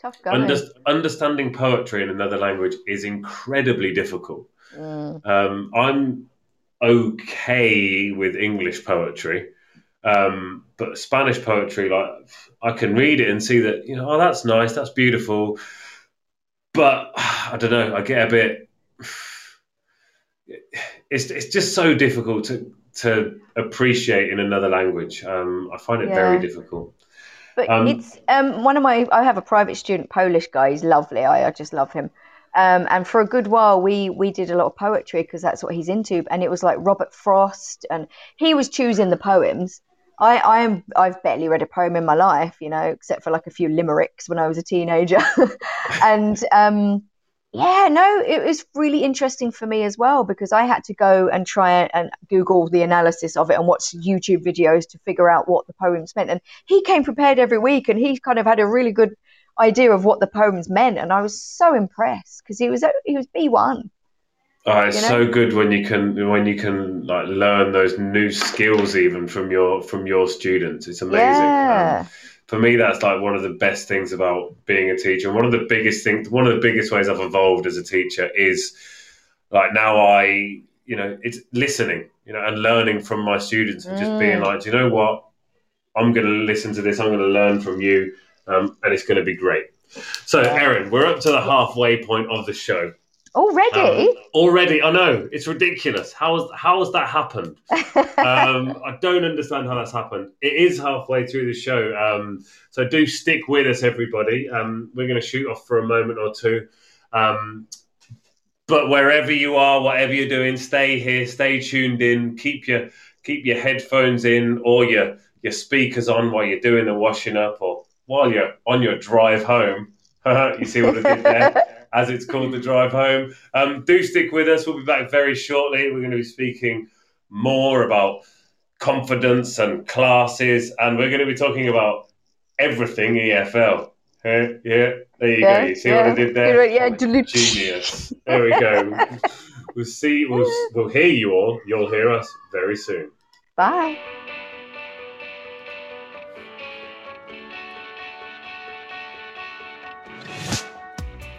tough going. Under, understanding poetry in another language is incredibly difficult. Mm. Um, I'm okay with English poetry, um, but Spanish poetry, like I can read it and see that you know, oh, that's nice, that's beautiful, but I don't know, I get a bit. It's it's just so difficult to to appreciate in another language. Um, I find it yeah. very difficult. But um, it's um, one of my. I have a private student, Polish guy. He's lovely. I, I just love him. Um, and for a good while, we we did a lot of poetry because that's what he's into. And it was like Robert Frost, and he was choosing the poems. I I am I've barely read a poem in my life, you know, except for like a few limericks when I was a teenager. and um, yeah, no, it was really interesting for me as well because I had to go and try and Google the analysis of it and watch YouTube videos to figure out what the poems meant. And he came prepared every week and he kind of had a really good idea of what the poems meant. And I was so impressed because he was he was B one. Oh, it's you know? so good when you can when you can like learn those new skills even from your from your students. It's amazing. Yeah. Um, for me, that's like one of the best things about being a teacher. And one of the biggest things, one of the biggest ways I've evolved as a teacher is like now I, you know, it's listening, you know, and learning from my students and just being mm. like, you know what, I'm going to listen to this, I'm going to learn from you, um, and it's going to be great. So, Erin, we're up to the halfway point of the show. Already? Um, already, I know it's ridiculous. How has how has that happened? um, I don't understand how that's happened. It is halfway through the show, um, so do stick with us, everybody. Um, we're going to shoot off for a moment or two, um, but wherever you are, whatever you're doing, stay here, stay tuned in, keep your keep your headphones in or your your speakers on while you're doing the washing up or while you're on your drive home. you see what I did there? as it's called, the drive home. Um, do stick with us. We'll be back very shortly. We're going to be speaking more about confidence and classes, and we're going to be talking about everything EFL. yeah, there you yeah, go. You see yeah. what I did there? Yeah, genius. There we go. we'll see. We'll, we'll hear you all. You'll hear us very soon. Bye.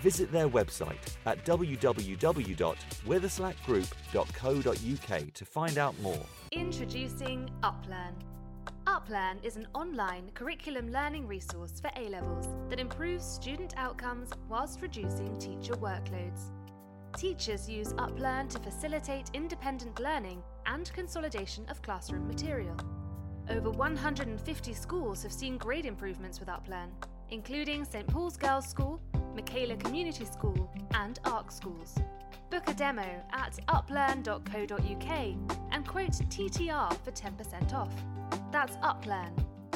Visit their website at www.witherslackgroup.co.uk to find out more. Introducing UpLearn. UpLearn is an online curriculum learning resource for A levels that improves student outcomes whilst reducing teacher workloads. Teachers use UpLearn to facilitate independent learning and consolidation of classroom material. Over 150 schools have seen grade improvements with UpLearn, including St Paul's Girls' School, Michaela Community School, and Ark schools. Book a demo at uplearn.co.uk and quote TTR for 10% off. That's UpLearn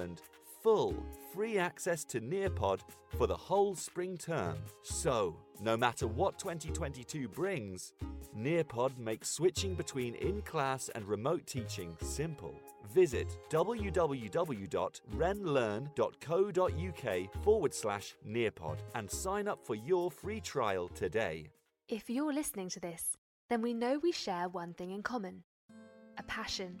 Ireland full free access to Nearpod for the whole spring term. So, no matter what 2022 brings, Nearpod makes switching between in class and remote teaching simple. Visit www.renlearn.co.uk forward slash Nearpod and sign up for your free trial today. If you're listening to this, then we know we share one thing in common a passion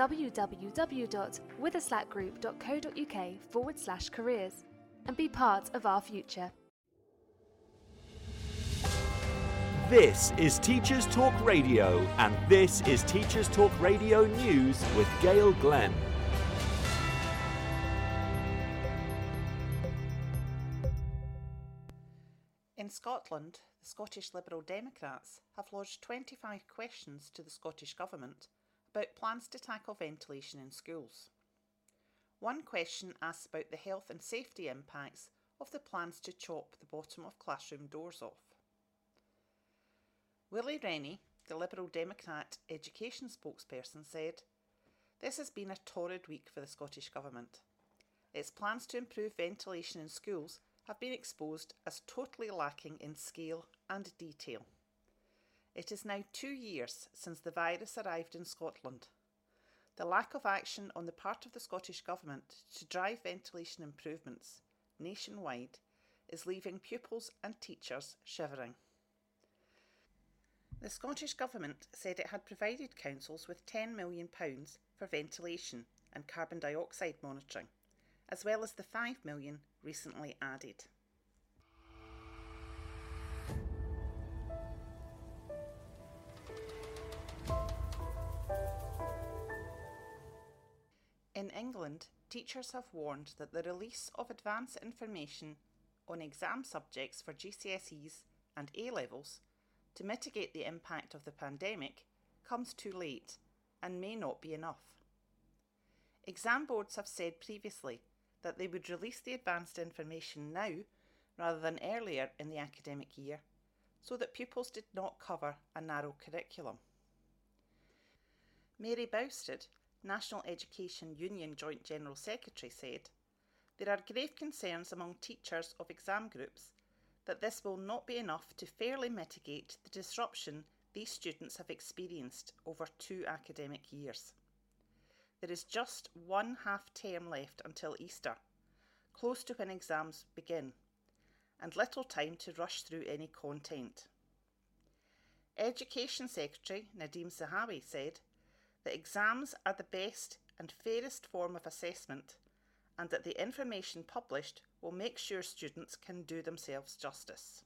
www.witherslackgroup.co.uk forward slash careers and be part of our future. This is Teachers Talk Radio, and this is Teachers Talk Radio News with Gail Glenn. In Scotland, the Scottish Liberal Democrats have lodged 25 questions to the Scottish Government about plans to tackle ventilation in schools. One question asks about the health and safety impacts of the plans to chop the bottom of classroom doors off. Willie Rennie, the Liberal Democrat education spokesperson, said, This has been a torrid week for the Scottish Government. Its plans to improve ventilation in schools have been exposed as totally lacking in scale and detail. It is now two years since the virus arrived in Scotland. The lack of action on the part of the Scottish Government to drive ventilation improvements nationwide is leaving pupils and teachers shivering. The Scottish Government said it had provided councils with £10 million for ventilation and carbon dioxide monitoring, as well as the £5 million recently added. In England, teachers have warned that the release of advance information on exam subjects for GCSEs and A levels to mitigate the impact of the pandemic comes too late and may not be enough. Exam boards have said previously that they would release the advanced information now rather than earlier in the academic year so that pupils did not cover a narrow curriculum. Mary Bousted, National Education Union Joint General Secretary, said, There are grave concerns among teachers of exam groups that this will not be enough to fairly mitigate the disruption these students have experienced over two academic years. There is just one half term left until Easter, close to when exams begin, and little time to rush through any content. Education Secretary Nadhim Zahawi said that exams are the best and fairest form of assessment and that the information published will make sure students can do themselves justice.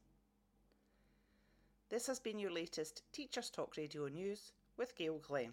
This has been your latest Teachers Talk Radio News with Gail Glenn.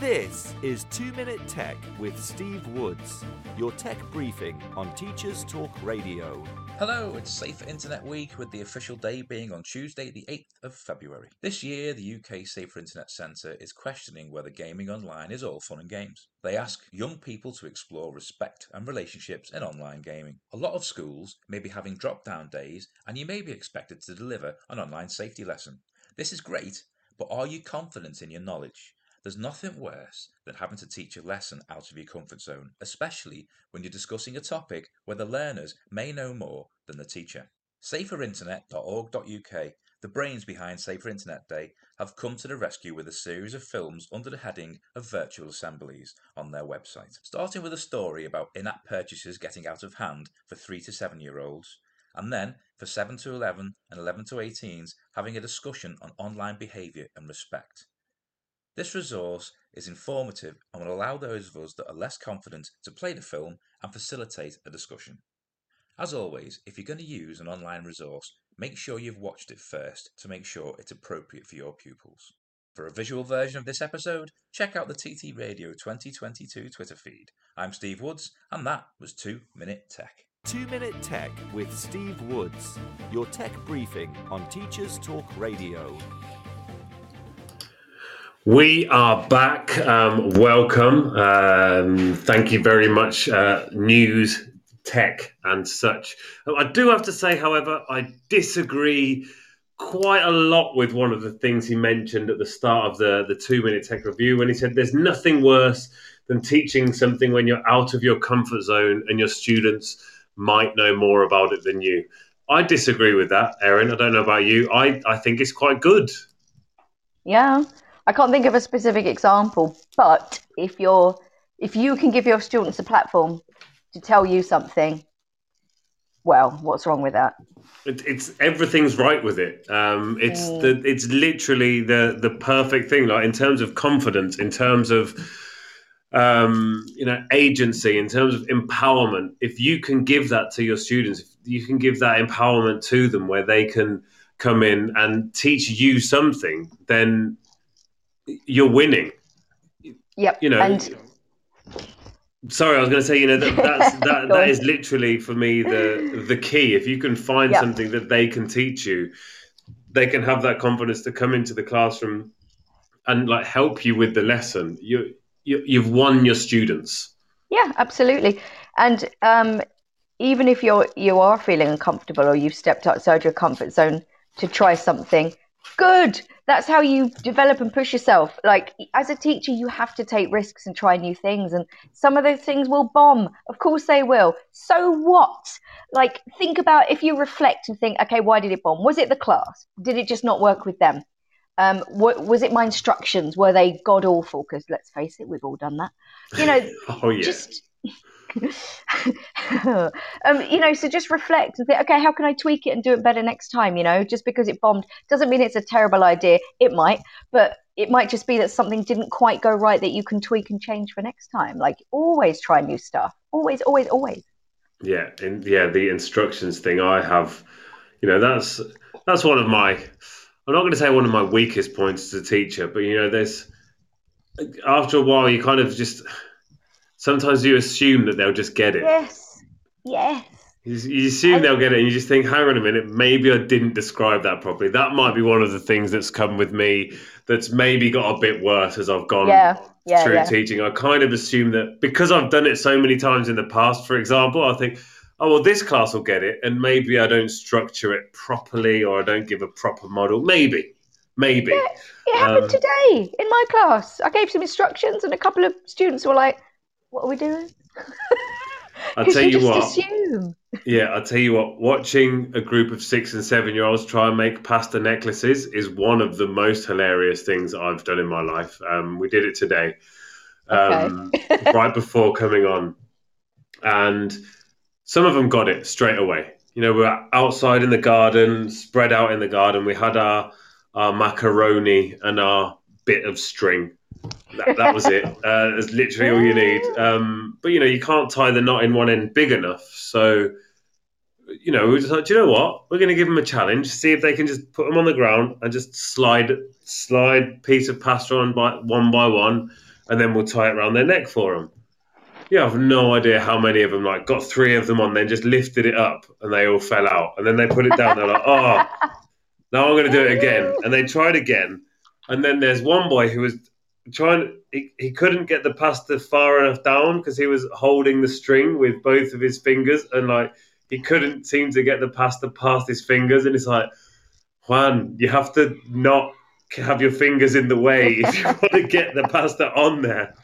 This is 2 Minute Tech with Steve Woods, your tech briefing on Teachers Talk Radio. Hello, it's Safer Internet Week with the official day being on Tuesday, the 8th of February. This year, the UK Safer Internet Centre is questioning whether gaming online is all fun and games. They ask young people to explore respect and relationships in online gaming. A lot of schools may be having drop down days, and you may be expected to deliver an online safety lesson. This is great, but are you confident in your knowledge? There's nothing worse than having to teach a lesson out of your comfort zone, especially when you're discussing a topic where the learners may know more than the teacher. SaferInternet.org.uk, the brains behind Safer Internet Day, have come to the rescue with a series of films under the heading of virtual assemblies on their website. Starting with a story about in app purchases getting out of hand for 3 to 7 year olds, and then for 7 to 11 and 11 to 18s having a discussion on online behaviour and respect. This resource is informative and will allow those of us that are less confident to play the film and facilitate a discussion. As always, if you're going to use an online resource, make sure you've watched it first to make sure it's appropriate for your pupils. For a visual version of this episode, check out the TT Radio 2022 Twitter feed. I'm Steve Woods, and that was 2 Minute Tech. 2 Minute Tech with Steve Woods, your tech briefing on Teachers Talk Radio. We are back. Um, welcome. Um, thank you very much, uh, news, tech, and such. I do have to say, however, I disagree quite a lot with one of the things he mentioned at the start of the, the two minute tech review when he said there's nothing worse than teaching something when you're out of your comfort zone and your students might know more about it than you. I disagree with that, Erin. I don't know about you. I, I think it's quite good. Yeah, I can't think of a specific example, but if you're if you can give your students a platform to tell you something, well, what's wrong with that? It, it's everything's right with it. Um, it's Mm. the it's literally the the perfect thing. Like in terms of confidence, in terms of um, you know agency, in terms of empowerment. If you can give that to your students, if you can give that empowerment to them, where they can come in and teach you something, then you're winning. Yep. You know. and Sorry, I was going to say, you know, that that's, that that is literally for me the the key. If you can find Yeah. something that they can teach you, they can have that confidence to come into the classroom and like help you with the lesson. You, you you've won your students. Yeah, absolutely. And um, even if you're you are feeling uncomfortable or you've stepped outside your comfort zone to try something, good. That's how you develop and push yourself. Like as a teacher, you have to take risks and try new things, and some of those things will bomb. Of course, they will. So what? Like think about if you reflect and think, okay, why did it bomb? Was it the class? Did it just not work with them? Um, wa- was it my instructions? Were they god awful? Because let's face it, we've all done that. You know, Oh yeah, just um, you know so just reflect and think okay how can i tweak it and do it better next time you know just because it bombed doesn't mean it's a terrible idea it might but it might just be that something didn't quite go right that you can tweak and change for next time like always try new stuff always always always yeah, and yeah. The instructions thing I have, you know, that's that's one of my. I'm not going to say one of my weakest points as a teacher, but you know, there's after a while you kind of just sometimes you assume that they'll just get it. yes yes You, you assume they'll get it, and you just think, hang on a minute, maybe I didn't describe that properly. That might be one of the things that's come with me that's maybe got a bit worse as I've gone Yeah, yeah, through yeah. teaching. I kind of assume that because I've done it so many times in the past, for example, I think, oh, well, this class will get it, and maybe I don't structure it properly or I don't give a proper model. Maybe. maybe. It happened Um, today in my class. I gave some instructions, and a couple of students were like, "What are we doing?" I'll tell you just what. Assume. Yeah, I'll tell you what, watching a group of six and seven year olds try and make pasta necklaces is one of the most hilarious things I've done in my life. Um, we did it today, um, right before coming on. And some of them got it straight away. You know, we were outside in the garden, spread out in the garden. We had our, our macaroni and our bit of string. That, that was it. Uh, that's literally all you need. Um, but you know, you can't tie the knot in one end big enough. So, you know, we were just like, do you know what? We're going to give them a challenge. See if they can just put them on the ground and just slide, slide piece of pasta on by one by one, and then we'll tie it around their neck for them. Yeah, I've no idea how many of them like got three of them on, then just lifted it up, and they all fell out, and then they put it down. They're like, oh, now I'm going to do it again, and they tried again, and then there's one boy who was trying he, he couldn't get the pasta far enough down because he was holding the string with both of his fingers and like he couldn't seem to get the pasta past his fingers. And it's like juan you have to not have your fingers in the way if you want to get the pasta on there.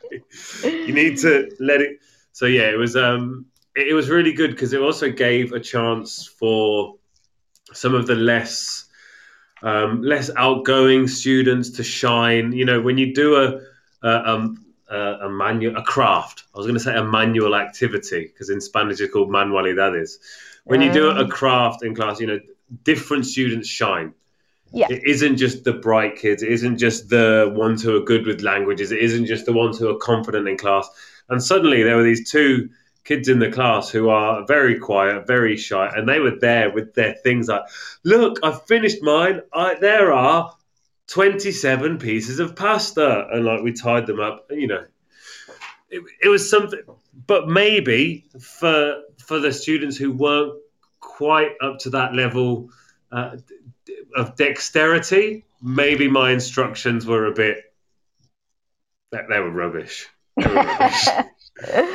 You need to let it so yeah it was um it, it was really good because it also gave a chance for some of the less um, less outgoing students to shine. You know, when you do a a, um, a, a manual a craft, I was going to say a manual activity because in Spanish it's called manualidades. When you do a craft in class, you know, different students shine. Yeah. It isn't just the bright kids. It isn't just the ones who are good with languages. It isn't just the ones who are confident in class. And suddenly there were these two kids in the class who are very quiet, very shy, and they were there with their things like, "Look, I've finished mine. I, there are twenty-seven pieces of pasta," and like we tied them up. You know, it, it was something. But maybe for for the students who weren't quite up to that level uh, of dexterity, maybe my instructions were a bit. They, were rubbish. They were rubbish.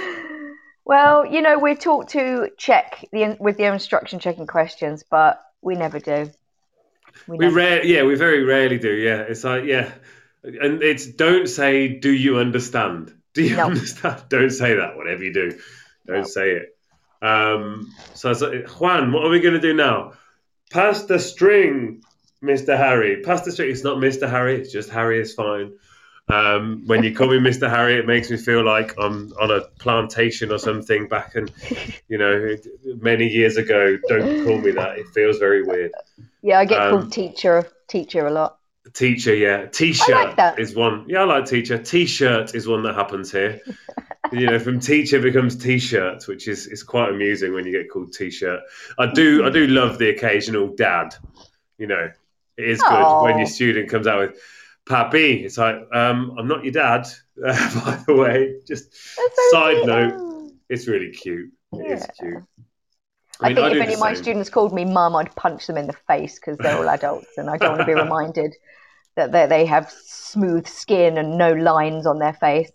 well, you know, we're taught to check the with the instruction checking questions, but we never do. We never- rare, yeah, we very rarely do. Yeah, it's like yeah, and it's don't say, "Do you understand?" Do you No. understand? Don't say that. Whatever you do, don't No. say it. Um, so I was like, Juan, what are we going to do now? Pass the string, Mister Harry. Pass the string. It's not Mister Harry. It's just Harry is fine. Um, when you call me Mr. Harry, it makes me feel like I'm on a plantation or something back in, you know, many years ago. Don't call me that. It feels very weird. Yeah, I get Um, called teacher teacher a lot. Teacher, yeah. T-shirt that. is one. Yeah, I like teacher. T-shirt is one that happens here. you know, from teacher becomes T-shirt, which is is quite amusing when you get called T-shirt. I do I do love the occasional dad. You know, it is good when your student comes out with Pappy. It's like, um, I'm not your dad, by the way. Just so side cute. note, it's really cute. It is Yeah. cute. I, mean, think do if any of my same. students called me mum, I'd punch them in the face because they're all adults and I don't want to be reminded that they, they have smooth skin and no lines on their face.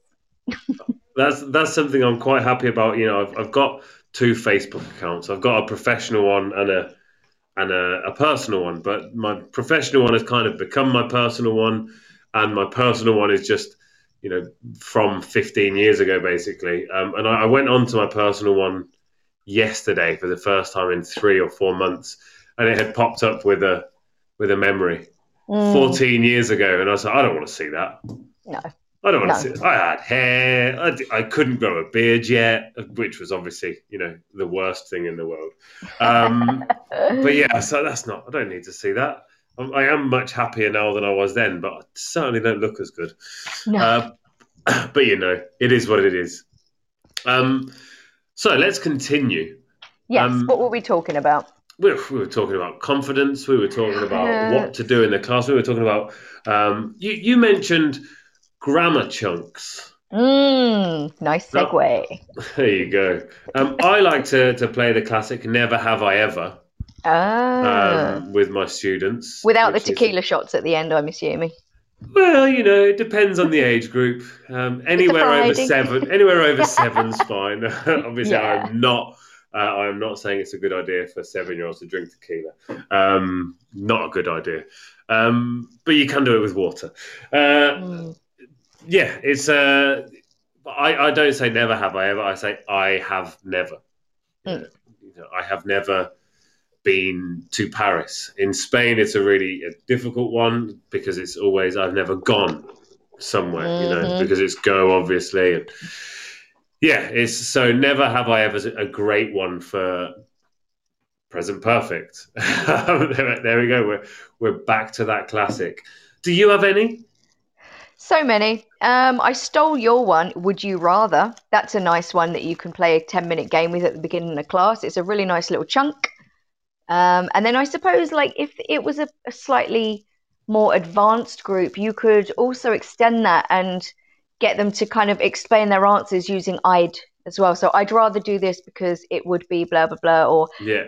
that's that's something I'm quite happy about. You know, I've, I've got two Facebook accounts. I've got a professional one and a and a, a personal one. But my professional one has kind of become my personal one, and my personal one is just you know from 15 years ago, basically. Um, and I, I went on to my personal one yesterday for the first time in three or four months, and it had popped up with a with a memory Mm, 14 years ago, and I said, like, I don't want to see that. no. I don't want No. to see. I had hair. I, d- I couldn't grow a beard yet, which was obviously, you know, the worst thing in the world. Um, but yeah, so that's not. I don't need to see that. I'm- I am much happier now than I was then, but I certainly don't look as good. No. Uh, but you know, it is what it is. Um, so let's continue. yes, um, what were we talking about? we we were talking about confidence. We were talking about Uh, what to do in the class. We were talking about. Um, you, you mentioned grammar chunks. Mm, nice segue. There you go. Um, I like to, to play the classic "Never Have I Ever" Ah. um, with my students. Without the which is- tequila shots at the end, I'm assuming. well, you know, it depends on the age group. Um, anywhere over seven, anywhere over seven's fine. Obviously, Yeah. I'm not Uh, I am not saying it's a good idea for seven year olds to drink tequila. Um, not a good idea. Um, but you can do it with water. Uh, Mm. Yeah, it's. Uh, I, I don't say never have I ever. I say I have never. Mm. You know, I have never been to Paris. In Spain, it's a really a difficult one because it's always I've never gone somewhere. You know, Mhm. because it's go obviously. And, yeah, it's so never have I ever a great one for present perfect. there, there we go. We're we're back to that classic. Do you have any? So many. Um, I stole your one. Would you rather? That's a nice one that you can play a 10 minute game with at the beginning of class. It's a really nice little chunk. Um, and then I suppose, like, if it was a, a slightly more advanced group, you could also extend that and get them to kind of explain their answers using I'd as well. So I'd rather do this because it would be blah, blah, blah, or Yeah.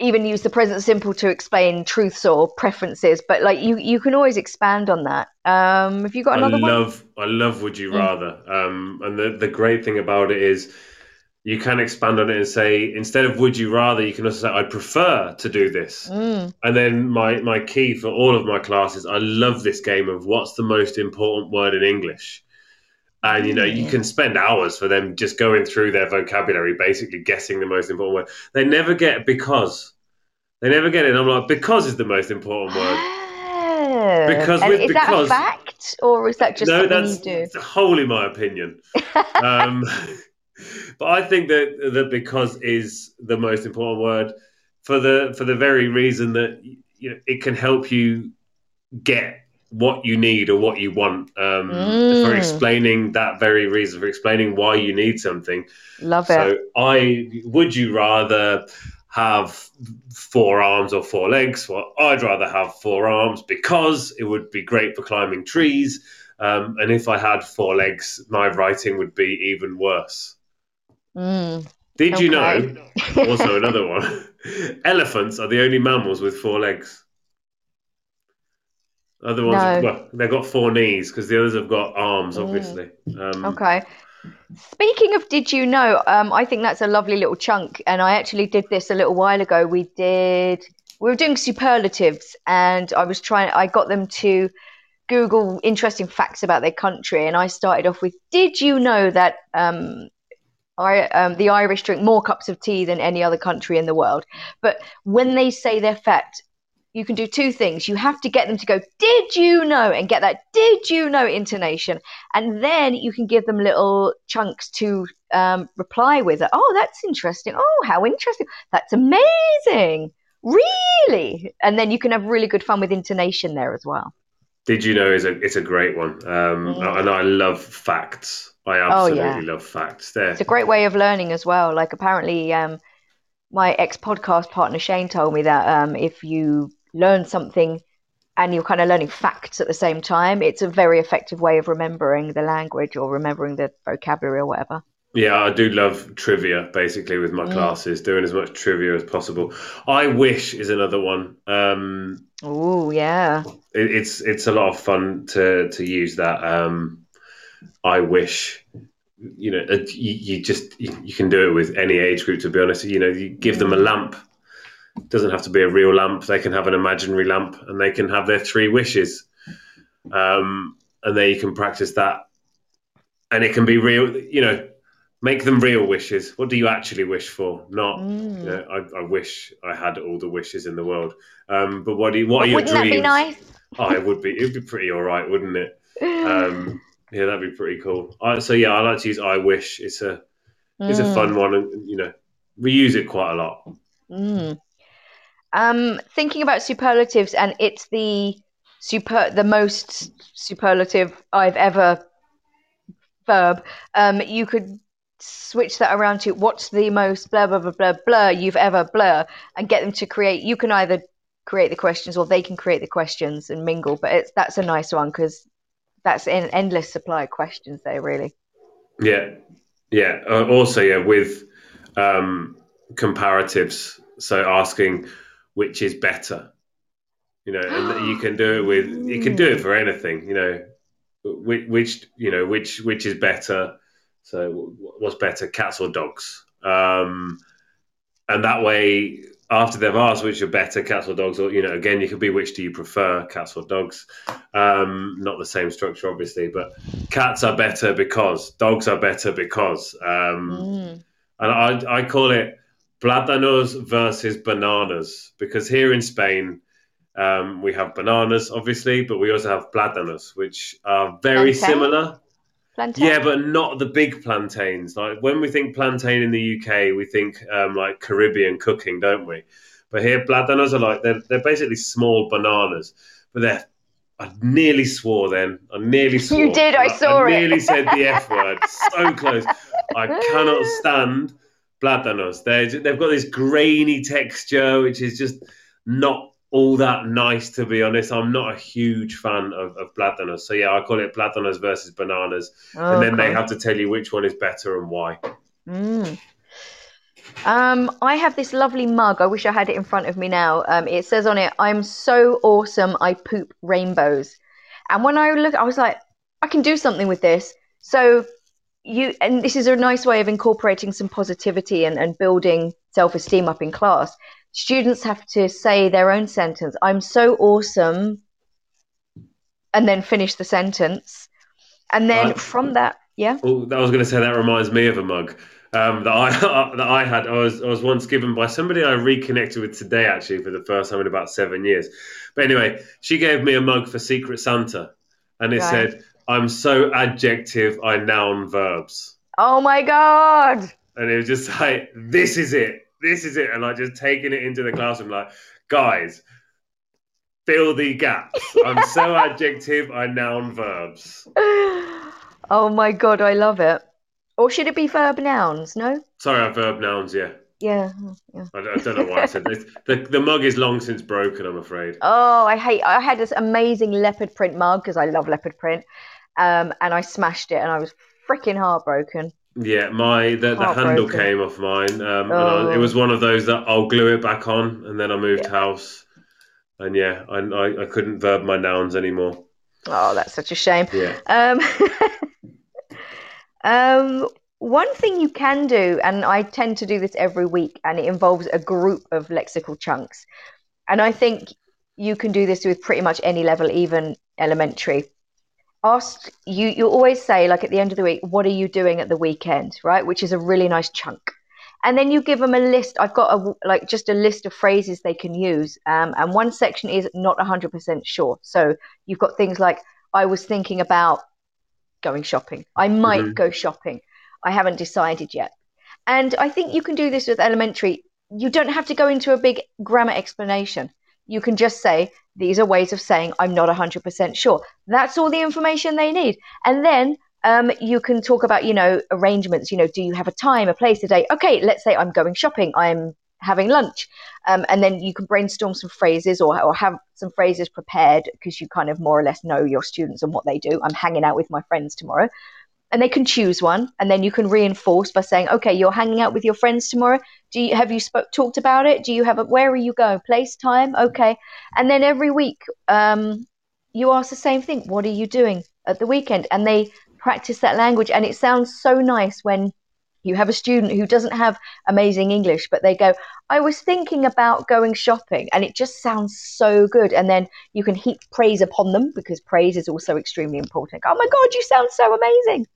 Even use the present simple to explain truths or preferences. But, like, you, you can always expand on that. Um, have you got I another one? love I love Would You Mm. Rather. Um, and the, the great thing about it is you can expand on it and say instead of Would You Rather, you can also say I prefer to do this. Mm. And then my my key for all of my classes, I love this game of what's the most important word in English. And you know, you can spend hours for them just going through their vocabulary, basically guessing the most important word. They never get because. They never get it. And I'm like, because is the most important word. Oh. Because with- is that a fact or is that just no, that's you do? wholly my opinion. um, but I think that that because is the most important word for the for the very reason that you know it can help you get what you need or what you want um, for Mm. explaining that very reason for explaining why you need something. Love it. So I would you rather have four arms or four legs? Well, I'd rather have four arms because it would be great for climbing trees. Um, and if I had four legs, my writing would be even worse. Mm. Did you know? Also, another one. Elephants are the only mammals with four legs. Other ones, No. well, they've got four knees because the others have got arms, Mm. obviously. Um, Okay. Speaking of did you know, um, I think that's a lovely little chunk, and I actually did this a little while ago. We did, we were doing superlatives, and I was trying, I got them to Google interesting facts about their country, and I started off with, did you know that um, I, um, the Irish drink more cups of tea than any other country in the world? But when they say their fact, you can do two things. You have to get them to go, did you know, and get that did you know? intonation. And then you can give them little chunks to um, reply with. Oh that's interesting. Oh how interesting. That's amazing. Really? And then you can have really good fun with intonation there as well. Did you know is a it's a great one, um, Mm. and I love facts. I Oh, absolutely yeah. love facts. There, it's a great way of learning as well. Like apparently um, my ex podcast partner shane told me that um, if you learn something and you're kind of learning facts at the same time it's a very effective way of remembering the language or remembering the vocabulary or whatever yeah, I do love trivia. Basically, with my Mm. classes, doing as much trivia as possible. I wish is another one. Um, oh yeah it, it's it's a lot of fun to to use that. Um, I wish. You know, uh, you, you just you, you can do it with any age group. To be honest, you know, you give them a lamp. Doesn't have to be a real lamp. They can have an imaginary lamp, and they can have their three wishes. Um, and then you can practice that, and it can be real. You know, make them real wishes. What do you actually wish for? Not. Mm. You know, I, I wish I had all the wishes in the world. Um, but what do you, what are your wouldn't that dreams? be nice Oh, it would be. It'd be pretty all right, wouldn't it? Um, yeah, that'd be pretty cool. I, so yeah, I like to use "I wish." It's a it's a Mm, fun one, and you know, we use it quite a lot. mm. Um, thinking about superlatives, and it's the super, the most superlative I've ever verb. Um, you could switch that around to what's the most blah blah blah blah blah you've ever blah, and get them to create. You can either create the questions or they can create the questions and mingle. But it's that's a nice one because that's an endless supply of questions there, really. Yeah, yeah. Uh, also, yeah, with um, comparatives. So asking which is better, you know, and you can do it with you can do it for anything, you know, which, which you know which which is better. So what's better, cats or dogs? Um, and that way after they've asked which are better, cats or dogs, or you know, again, you could be which do you prefer, cats or dogs? Um, not the same structure, obviously, but cats are better because dogs are better because, um, mm. and I, I call it plátanos versus bananas because here in Spain. Um, we have bananas, obviously, but we also have plátanos, which are very Plantain? similar. Plantain? Yeah, but not the big plantains. Like when we think plantain in the UK, we think um, like Caribbean cooking, don't we? But here, plátanos are like they're they're basically small bananas, but they're. I nearly swore then. I nearly swore. You did. I saw I it. nearly said the F word. So close. I cannot stand plátanos. They they've got this grainy texture, which is just not all that nice to be honest. I'm not a huge fan of, of plátanos. So yeah, I call it plátanos versus bananas. Oh, and then they have to tell you which one is better and why. Mm. Um, I have this lovely mug. I wish I had it in front of me now. Um, it says on it, "I'm so awesome. I poop rainbows." And when I look, I was like, I can do something with this. So you, and this is a nice way of incorporating some positivity and, and building self-esteem up in class. Students have to say their own sentence. I'm so awesome, and then finish the sentence. And then Right. from that, yeah. Oh, I was going to say that reminds me of a mug um, that I that I had. I was I was once given by somebody I reconnected with today, actually, for the first time in about seven years. But anyway, she gave me a mug for Secret Santa, and it Right. said, "I'm so adjective, I noun verbs." Oh my god! and it was just like this is it this is it and like just taking it into the classroom like guys fill the gaps i'm so adjective i noun verbs oh my god, I love it. Or should it be verb nouns? No? sorry i verb nouns yeah Yeah. Oh, yeah. I, I don't know why i said this the, the mug is long since broken i'm afraid Oh, I hate. I had this amazing leopard print mug because I love leopard print, um, and I smashed it, and I was freaking heartbroken. yeah my the, the handle came off mine um, and I, it Oh. was one of those that i'll glue it back on and then i moved Yeah. house and yeah I, I, I couldn't verb my nouns anymore Oh, that's such a shame. yeah Um, um, one thing you can do, and I tend to do this every week, and it involves a group of lexical chunks. And I think you can do this with pretty much any level, even elementary. Ask you, you always say, like at the end of the week, what are you doing at the weekend, right? Which is a really nice chunk. And then you give them a list. I've got a like just a list of phrases they can use. Um, and one section is not 100% sure. So you've got things like, I was thinking about going shopping. I might Mhm. go shopping. I haven't decided yet. And I think you can do this with elementary. You don't have to go into a big grammar explanation. You can just say, these are ways of saying I'm not 100% sure. That's all the information they need. And then um, you can talk about, you know, arrangements. You know, do you have a time, a place, a day? Okay, let's say I'm going shopping. I'm having lunch. Um, and then you can brainstorm some phrases or, or have some phrases prepared because you kind of more or less know your students and what they do. I'm hanging out with my friends tomorrow. And they can choose one, and then you can reinforce by saying, "Okay, you're hanging out with your friends tomorrow. Do you have you spoke, talked about it? Do you have a where are you going? Place, time? Okay." And then every week, um, you ask the same thing: "What are you doing at the weekend?" And they practice that language, and it sounds so nice when you have a student who doesn't have amazing English, but they go, I was thinking about going shopping, and it just sounds so good. And then you can heap praise upon them because praise is also extremely important. Oh my God, you sound so amazing.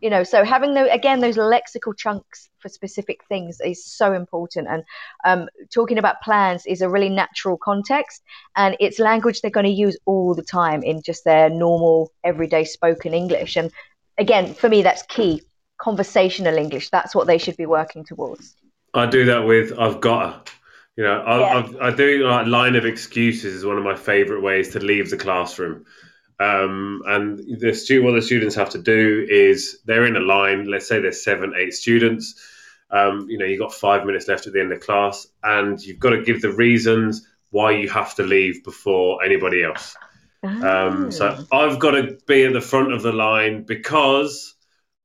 You know, so having the, again those lexical chunks for specific things is so important. And um, talking about plans is a really natural context, and it's language they're going to use all the time in just their normal, everyday spoken English. And again, for me, that's key conversational English. That's what they should be working towards. I do that with I've got to. You know, I, Yeah. I've, I do like line of excuses is one of my favorite ways to leave the classroom. Um, and the stu- what the students have to do is they're in a line. Let's say there's seven, eight students. Um, you know, you've got five minutes left at the end of class, and you've got to give the reasons why you have to leave before anybody else. Um, so I've got to be at the front of the line because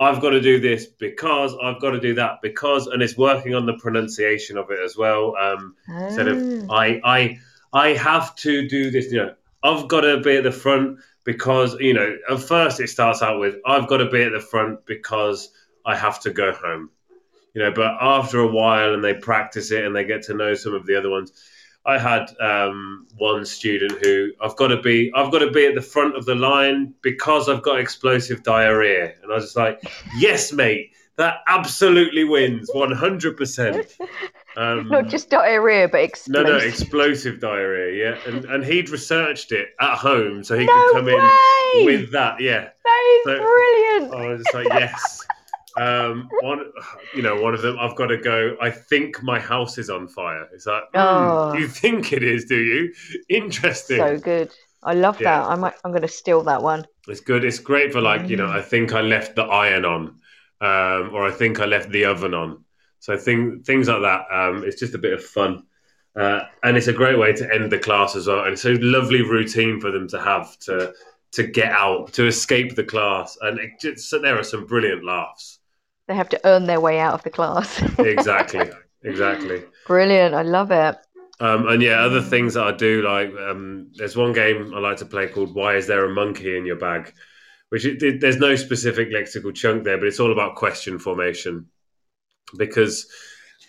I've got to do this because I've got to do that because, and it's working on the pronunciation of it as well. Um, instead of Ah. I, I, I have to do this. You know, I've got to be at the front because you know. At first, it starts out with I've got to be at the front because I have to go home. you know. But after a while, and they practice it, and they get to know some of the other ones. I had um, one student who I've got to be I've got to be at the front of the line because I've got explosive diarrhea, and I was like, "Yes, mate, that absolutely wins, one hundred percent." Um, Not just diarrhea, but no, explosive. no, explosive diarrhea, yeah, and and he'd researched it at home, so he No could come way! in with that, yeah. that is So- brilliant. I was just like, yes. Um, one, you know, one of them. I've got to go. I think my house is on fire. It's like, Oh. you think it is, do you? Interesting. So good. I love Yeah. that. I might. I'm going to steal that one. It's good. It's great for like, you know, Mm. I think I left the iron on, um, or I think I left the oven on. So thing, things like that. Um, it's just a bit of fun. Uh, and it's a great way to end the class as well. And it's a lovely routine for them to have to to get out, to escape the class. And it just, so there are some brilliant laughs. They have to earn their way out of the class. Exactly. exactly. brilliant. I love it. Um, and yeah, other things that I do like. Um, there's one game I like to play called "Why Is There a Monkey in Your Bag," which it, it- there's no specific lexical chunk there, but it's all about question formation. Because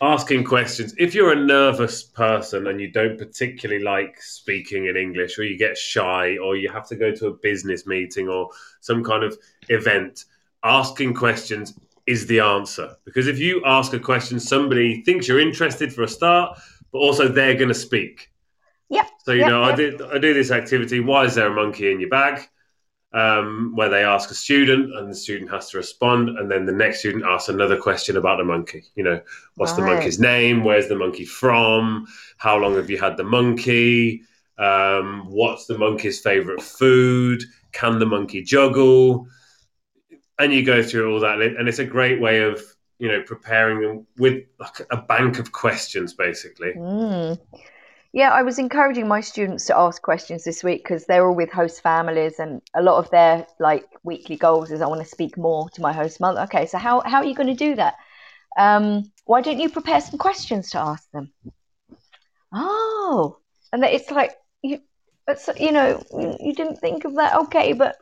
asking questions, if you're a nervous person and you don't particularly like speaking in English, or you get shy, or you have to go to a business meeting or some kind of event, asking questions is the answer. Because if you ask a question, somebody thinks you're interested for a start, but also they're going to speak. Yep, So you yep, know, I yep. did I do this activity. Why is there a monkey in your bag? Um, where they ask a student, and the student has to respond, and then the next student asks another question about the monkey. You know, what's the monkey's name? Where's the monkey from? How long have you had the monkey? Um, what's the monkey's favorite food? Can the monkey juggle? And you go through all that, and it's a great way of you know preparing them with like a bank of questions, basically. Mm. Yeah, I was encouraging my students to ask questions this week because they're all with host families, and a lot of their like weekly goals is I want to speak more to my host mother. Okay, so how how are you going to do that? Um, why don't you prepare some questions to ask them? Oh, and it's like you, it's, you know, you didn't think of that. Okay, but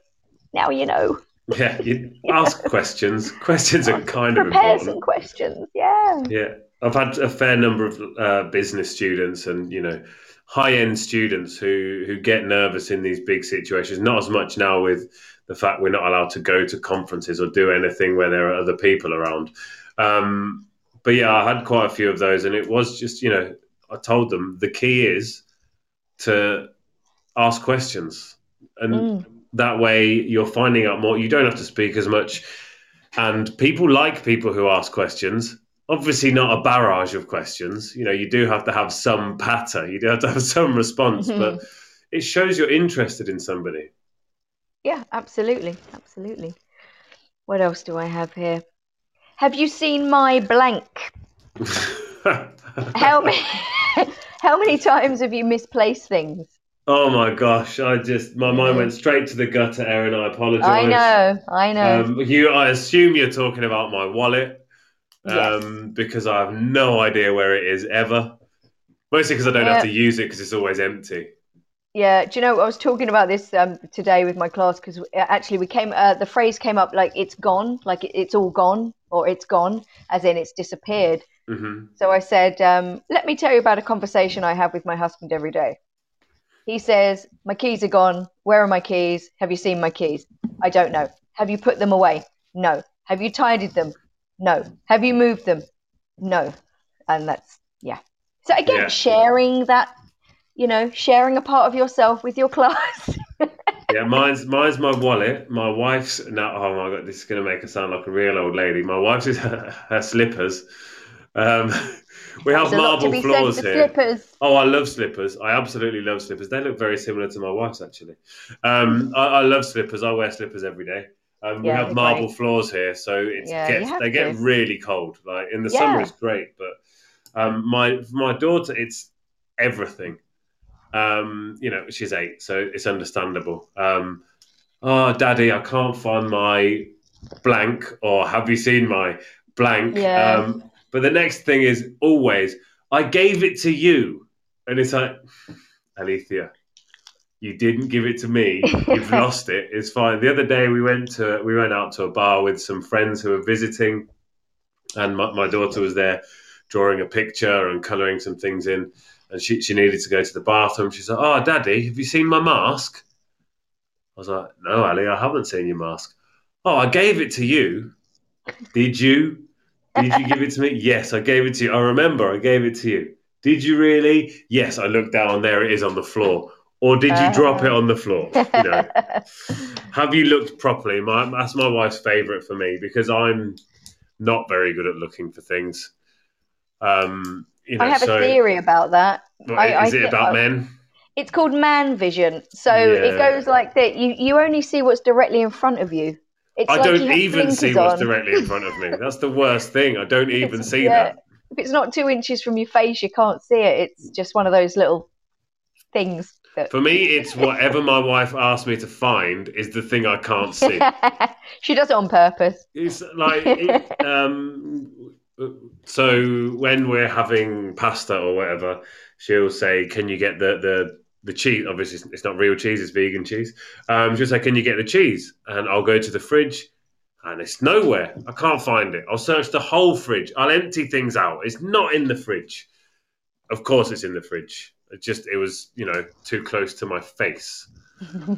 now you know. Yeah, you ask questions. Questions are kind of Prepare important. some questions. Yeah. Yeah, I've had a fair number of uh, business students and you know high end students who who get nervous in these big situations. Not as much now with the fact we're not allowed to go to conferences or do anything where there are other people around. Um, but yeah, I had quite a few of those, and it was just you know I told them the key is to ask questions and Mm. That way you're finding out more you don't have to speak as much and people like people who ask questions obviously not a barrage of questions you know you do have to have some patter you do have to have some response mm-hmm. but it shows you're interested in somebody Yeah, absolutely, absolutely. What else do I have here? Have you seen my blank? How many? how many times have you misplaced things? Oh my gosh i just my mind went straight to the gutter erin i apologize I know, I know. Um, you, I assume you're talking about my wallet, Yes. um, because I have no idea where it is ever. Mostly because I don't have to use it because it's always empty. Yeah, do you know I was talking about this um, today with my class because actually we came uh, the phrase came up like it's gone, like it's all gone or it's gone, as in it's disappeared. hmm So I said, um, let me tell you about a conversation I have with my husband every day. He says, My keys are gone. Where are my keys? Have you seen my keys? I don't know. Have you put them away? No. Have you tidied them? No. Have you moved them? No. And that's, yeah. So again, Yeah. sharing that, you know, sharing a part of yourself with your class. Yeah, mine's mine's my wallet. My wife's now. Oh my god, this is going to make her sound like a real old lady. My wife's is her, her slippers. Um, we have There's a lot to marble floors here. Oh, I love slippers. I absolutely love slippers. They look very similar to my wife's, actually. Um, I, I love slippers. I wear slippers every day. Um, we have marble great. floors here, so it Yeah, gets they get really cold. Like in the Yeah. summer, it's great, but um, my my daughter, it's everything. Um, you know, she's eight, so it's understandable. Um, oh, daddy, I can't find my blank, or have you seen my blank? Yeah. Um, but the next thing is always, I gave it to you. And it's like, Alethea, you didn't give it to me. You've lost it. It's fine. The other day we went to we went out to a bar with some friends who were visiting, and my, my daughter was there drawing a picture and colouring some things in, and she she needed to go to the bathroom. She said, "Oh, Daddy, have you seen my mask?" I was like, "No, Ali, I haven't seen your mask." Oh, I gave it to you. Did you? Did you give it to me? Yes, I gave it to you. I remember I gave it to you. Did you really? Yes, I looked down. There it is on the floor. Or did you drop it on the floor? You know, have you looked properly? My, that's my wife's favourite for me because I'm not very good at looking for things. Um, you know, I have so, a theory about that. What, I- is I it about I- men? It's called man vision. So it goes like that. You you only see what's directly in front of you. It's I like don't even see what's on. directly in front of me. That's the worst thing. I don't even see yeah. that. If it's not two inches from your face, you can't see it. It's just one of those little things. That... For me, it's whatever my wife asks me to find is the thing I can't see. she does it on purpose. It's like, it, um, so when we're having pasta or whatever, she'll say, "Can you get the the the cheese?" Obviously, it's- not real cheese; it's vegan cheese. Um, she'll say, "Can you get the cheese?" And I'll go to the fridge, and it's nowhere. I can't find it. I'll search the whole fridge. I'll empty things out. It's not in the fridge. Of course, it's in the fridge. It just it was you know too close to my face.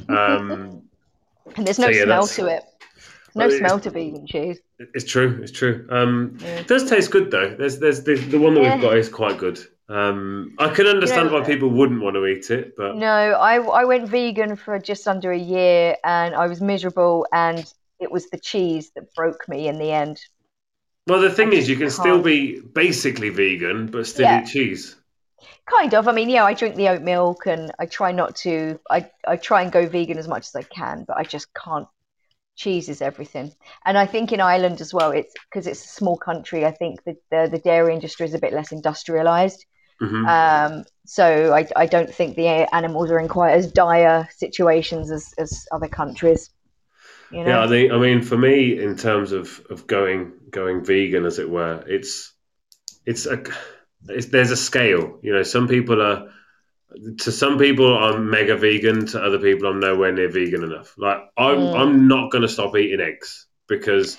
Um, And there's no So, yeah, smell to it. No smell to vegan cheese. It's true. It's true. Um, Yeah. It does taste good though. There's, there's the, the one that Yeah. we've got is quite good. Um, I can understand know, why people wouldn't want to eat it, but No, I I went vegan for just under a year, and I was miserable, and it was the cheese that broke me in the end. well, the thing I is, you can still can't. be basically vegan but still Yeah. eat cheese. Kind of. I mean, yeah, I drink the oat milk, and I try not to. I I try and go vegan as much as I can, but I just can't. Cheese is everything, and I think in Ireland as well. It's because it's a small country. I think that the the dairy industry is a bit less industrialized. Hmm Um, so I, I don't think the animals are in quite as dire situations as, as other countries. You know? Yeah, I think. I mean, for me, in terms of, of going going vegan, as it were, it's it's a it's, there's a scale. You know, some people are to some people I'm mega vegan. To other people, I'm nowhere near vegan enough. Like I'm Mm. I'm not going to stop eating eggs because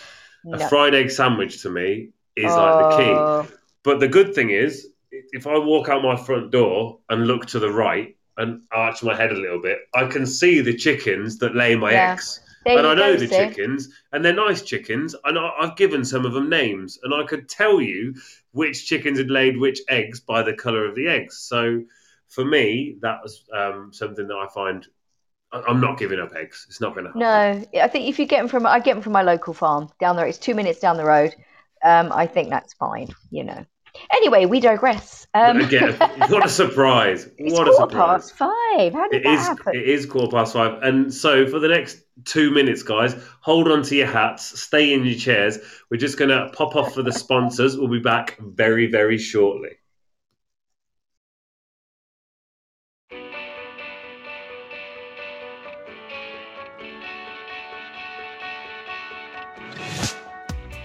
a fried egg sandwich to me is like the key. Oh, But the good thing is, if I walk out my front door and look to the right and arch my head a little bit, I can see the chickens that lay my Yeah. eggs there and I know the chickens, and they're nice chickens, and I, I've given some of them names, and I could tell you which chickens had laid which eggs by the colour of the eggs. So for me, that was um, something that I find I'm not giving up eggs. It's not going to happen. No, I think if you get them from, I get them from my local farm down there. It's two minutes down the road. Um, I think that's fine. You know. Anyway, we digress. Um, Again, what a surprise! it's what a surprise! past five. How did It that is. happen? It is quarter past five, and so for the next two minutes, guys, hold on to your hats, stay in your chairs. We're just going to pop off for the sponsors. We'll be back very, very shortly.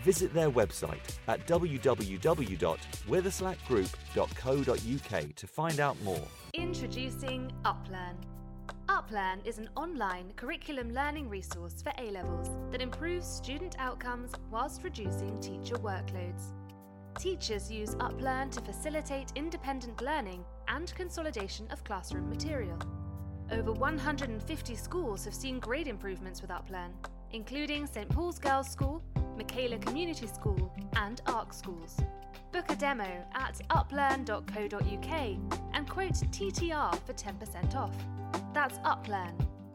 Visit their website at www.witherslackgroup.co.uk to find out more. Introducing Uplearn. Uplearn is an online curriculum learning resource for A levels that improves student outcomes whilst reducing teacher workloads. Teachers use Uplearn to facilitate independent learning and consolidation of classroom material. Over 150 schools have seen grade improvements with Uplearn, including St Paul's Girls' School, Michaela Community School, and Ark schools. Book a demo at uplearn.co.uk and quote TTR for 10% off. That's Uplearn,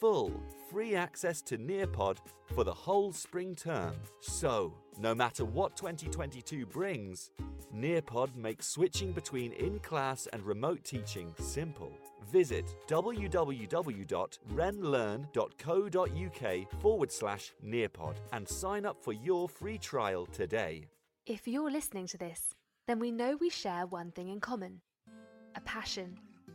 full free access to Nearpod for the whole spring term. So, no matter what 2022 brings, Nearpod makes switching between in class and remote teaching simple. Visit www.renlearn.co.uk forward slash Nearpod and sign up for your free trial today. If you're listening to this, then we know we share one thing in common a passion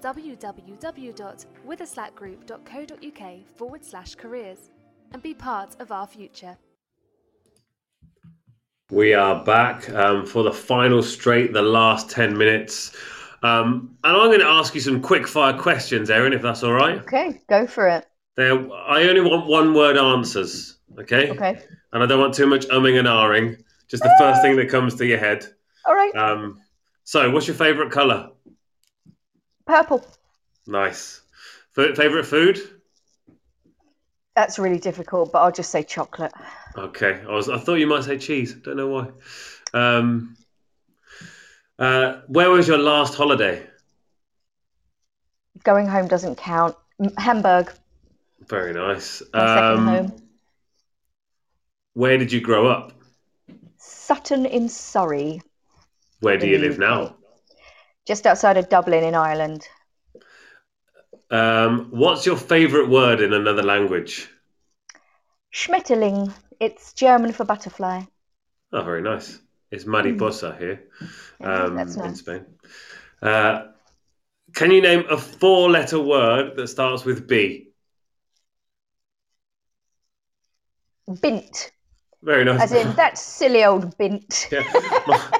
www.witherslackgroup.co.uk forward slash careers and be part of our future. We are back um, for the final straight, the last 10 minutes. Um, and I'm going to ask you some quick fire questions, Erin, if that's all right. Okay, go for it. They're, I only want one word answers, okay? Okay. And I don't want too much umming and ahhing, just the first thing that comes to your head. All right. Um, so, what's your favourite colour? Purple. Nice. F- favourite food? That's really difficult, but I'll just say chocolate. Okay, I was. I thought you might say cheese. Don't know why. Um, uh, where was your last holiday? Going home doesn't count. Hamburg, Very nice. my second Um, home. where did you grow up? Sutton in Surrey, Where do you live now? Just outside of Dublin in Ireland. Um, what's your favourite word in another language? Schmetterling. It's German for butterfly. Oh, very nice. It's mariposa here um, that's in. Spain. Uh, can you name a four-letter word that starts with B? Bint, Very nice. as in that silly old bint. Yeah.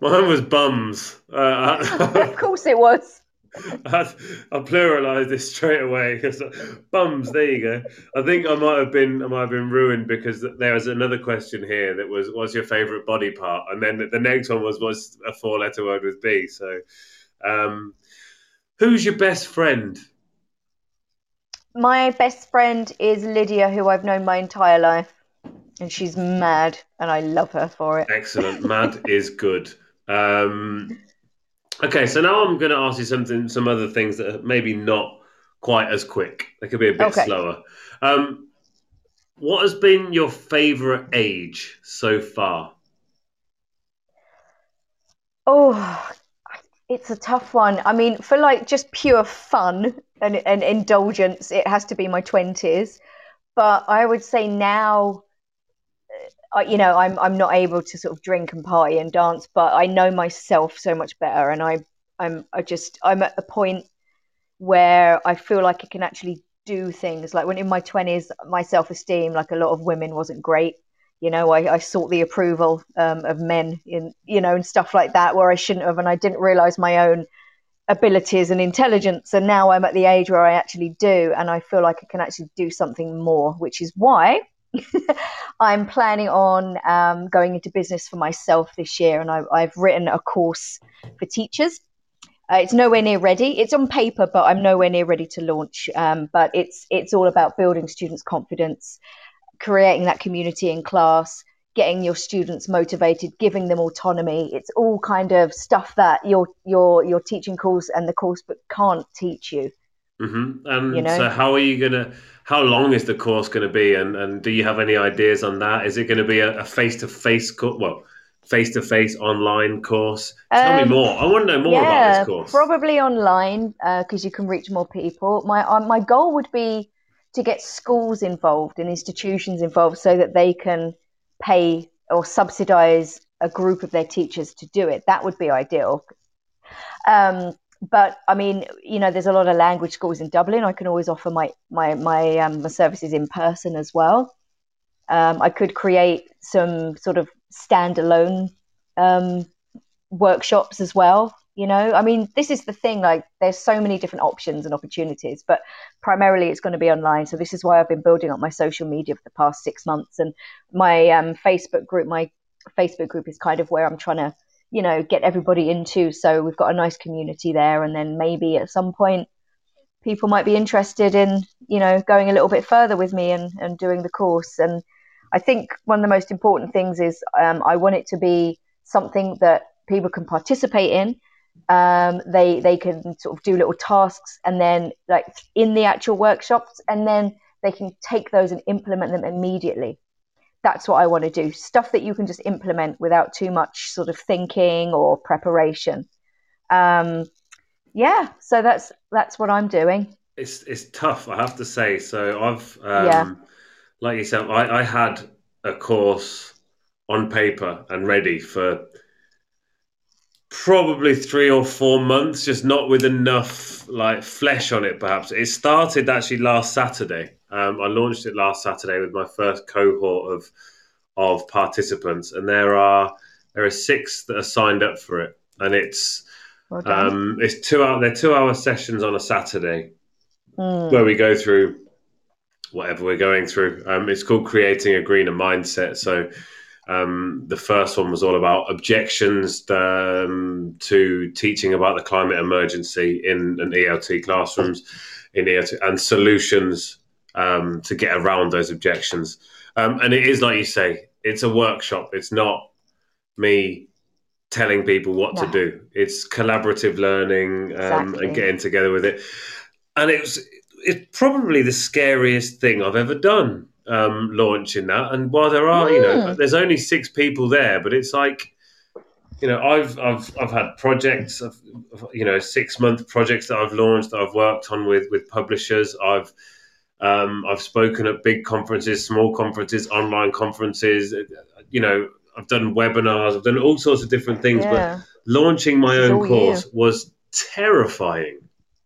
Mine was bums. Uh, of course it was. I, I pluralised this straight away. because Bums, there you go. I think I might have been I might have been ruined because there was another question here that was what's your favourite body part, and then the next one was what's a four letter word with B. So, um, who's your best friend? My best friend is Lydia, who I've known my entire life. And she's mad, and I love her for it. Excellent. Mad is good. Um, okay, so now I'm going to ask you something, some other things that are maybe not quite as quick. They could be a bit Okay. slower. Um, what has been your favourite age so far? Oh, it's a tough one. I mean, for like just pure fun and, and indulgence, it has to be my 20s. But I would say now, you know, I'm I'm not able to sort of drink and party and dance, but I know myself so much better, and I I'm I just I'm at the point where I feel like I can actually do things. Like when in my 20s, my self esteem, like a lot of women, wasn't great. You know, I, I sought the approval um, of men in, you know, and stuff like that where I shouldn't have. And I didn't realize my own abilities and intelligence. And now I'm at the age where I actually do. And I feel like I can actually do something more, which is why I'm planning on um, going into business for myself this year. And I, I've written a course for teachers. Uh, it's nowhere near ready. It's on paper, but I'm nowhere near ready to launch. Um, but it's it's all about building students' confidence, creating that community in class, getting your students motivated, giving them autonomy. It's all kind of stuff that your your your teaching course and the course book can't teach you. Hmm And You know? so, how are you gonna? How long is the course going to be? And and do you have any ideas on that? Is it going to be a face to face course? Well, face to face online course. Tell Um, me more. I want to know more about yeah, this course. probably online because you can reach more people. My uh, my goal would be to get schools involved and institutions involved so that they can pay or subsidize a group of their teachers to do it. That would be ideal. Um, but I mean, you know, there's a lot of language schools in Dublin. I can always offer my my my, um, my services in person as well. Um, I could create some sort of standalone um, workshops as well. You know, I mean, this is the thing. Like, there's so many different options and opportunities, but primarily it's going to be online. So this is why I've been building up my social media for the past six months, and my um, Facebook group. My Facebook group is kind of where I'm trying to you know get everybody into so we've got a nice community there. And then maybe at some point people might be interested in you know going a little bit further with me and, and doing the course. And i think one of the most important things is um, i want it to be something that people can participate in. Um, they they can sort of do little tasks and then like in the actual workshops and then they can take those and implement them immediately that's what I want to do. Stuff that you can just implement without too much sort of thinking or preparation. Um, yeah, so that's that's what I'm doing. It's it's tough, I have to say. So I've um, yeah. like you said, I, I had a course on paper and ready for probably three or four months, just not with enough like flesh on it. Perhaps it started actually last Saturday. Um, I launched it last Saturday with my first cohort of of participants, and there are there are six that are signed up for it, and it's well um, it's two hour they're two hour sessions on a Saturday mm. where we go through whatever we're going through. Um, it's called creating a greener mindset. So um, the first one was all about objections um, to teaching about the climate emergency in an ELT classrooms, in ELT, and solutions um, to get around those objections. Um, and it is like you say, it's a workshop. It's not me telling people what to do. It's collaborative learning um, exactly. and getting together with it. And it was it's probably the scariest thing I've ever done um, launching that. And while there are, mm. you know, mm. there's only six people there, but it's like, you know, I've I've I've had projects, of, you know, six month projects that I've launched that I've worked on with with publishers. I've um, I've spoken at big conferences, small conferences, online conferences. You know, I've done webinars. I've done all sorts of different things, yeah. but launching my this own course you. was terrifying.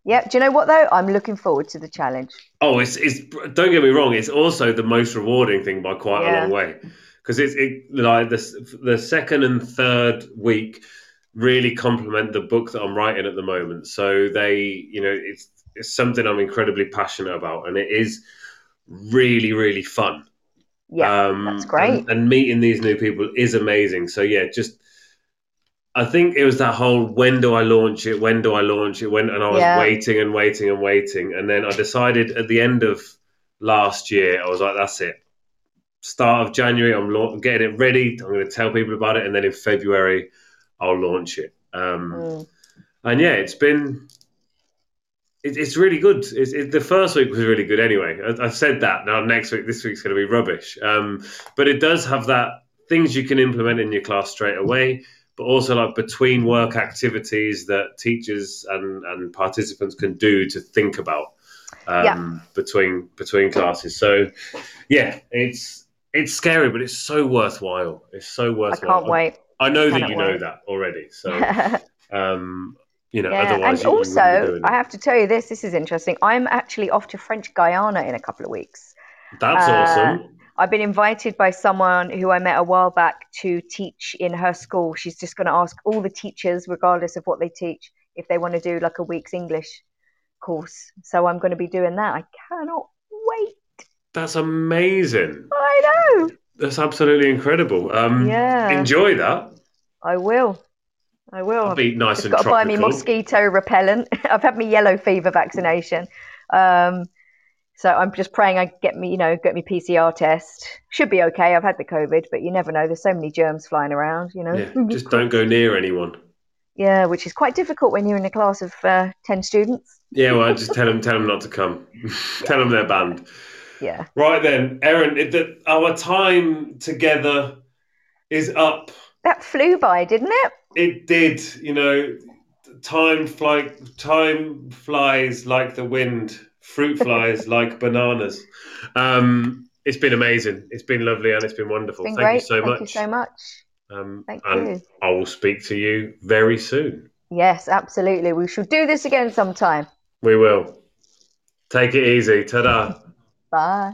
Yeah. Do you know what though? I'm looking forward to the challenge. Oh, it's it's. Don't get me wrong. It's also the most rewarding thing by quite yeah. a long way because it's it, like the the second and third week really complement the book that I'm writing at the moment. So they, you know, it's it's something I'm incredibly passionate about, and it is really really fun. Yeah, um, that's great. And, and meeting these new people is amazing. So yeah, just I think it was that whole when do I launch it? When do I launch it? When and I was yeah. waiting and waiting and waiting, and then I decided at the end of last year, I was like, that's it. Start of January, I'm getting it ready. I'm going to tell people about it, and then in February, I'll launch it. Um, mm. And yeah, it's been it, it's really good. It's, it, the first week was really good anyway. I, have said that. Now next week, this week's going to be rubbish. Um, but it does have that things you can implement in your class straight away, but also like between work activities that teachers and, and participants can do to think about um, yeah. between between classes. So yeah, it's it's scary, but it's so worthwhile. It's so worthwhile. I can't wait. I know that you wait. know that already. So um, you know, yeah. otherwise. And also, I have to tell you this. This is interesting. I'm actually off to French Guiana in a couple of weeks. That's uh, awesome. I've been invited by someone who I met a while back to teach in her school. She's just going to ask all the teachers, regardless of what they teach, if they want to do like a week's English course. So I'm going to be doing that. I cannot wait. That's amazing. I know. That's absolutely incredible. Um, yeah. Enjoy that. I will. I will. I'll be nice I've and got to buy me mosquito repellent. I've had my yellow fever vaccination. Um, so I'm just praying I get me, you know, get me PCR test. Should be okay. I've had the COVID, but you never know. There's so many germs flying around, you know. Yeah, just don't go near anyone. Yeah, which is quite difficult when you're in a class of uh, ten students. Yeah, well, just tell them, tell them not to come. tell them they're banned. Yeah. Right then, Erin, it, our time together is up. That flew by, didn't it? It did. You know, time fly, time flies like the wind fruit flies like bananas. Um, it's been amazing. It's been lovely and it's been wonderful. It's been Thank great. you so Thank much. Thank you so much. Um, Thank and you. I will speak to you very soon. Yes, absolutely. We should do this again sometime. We will. Take it easy. Ta da. Bye.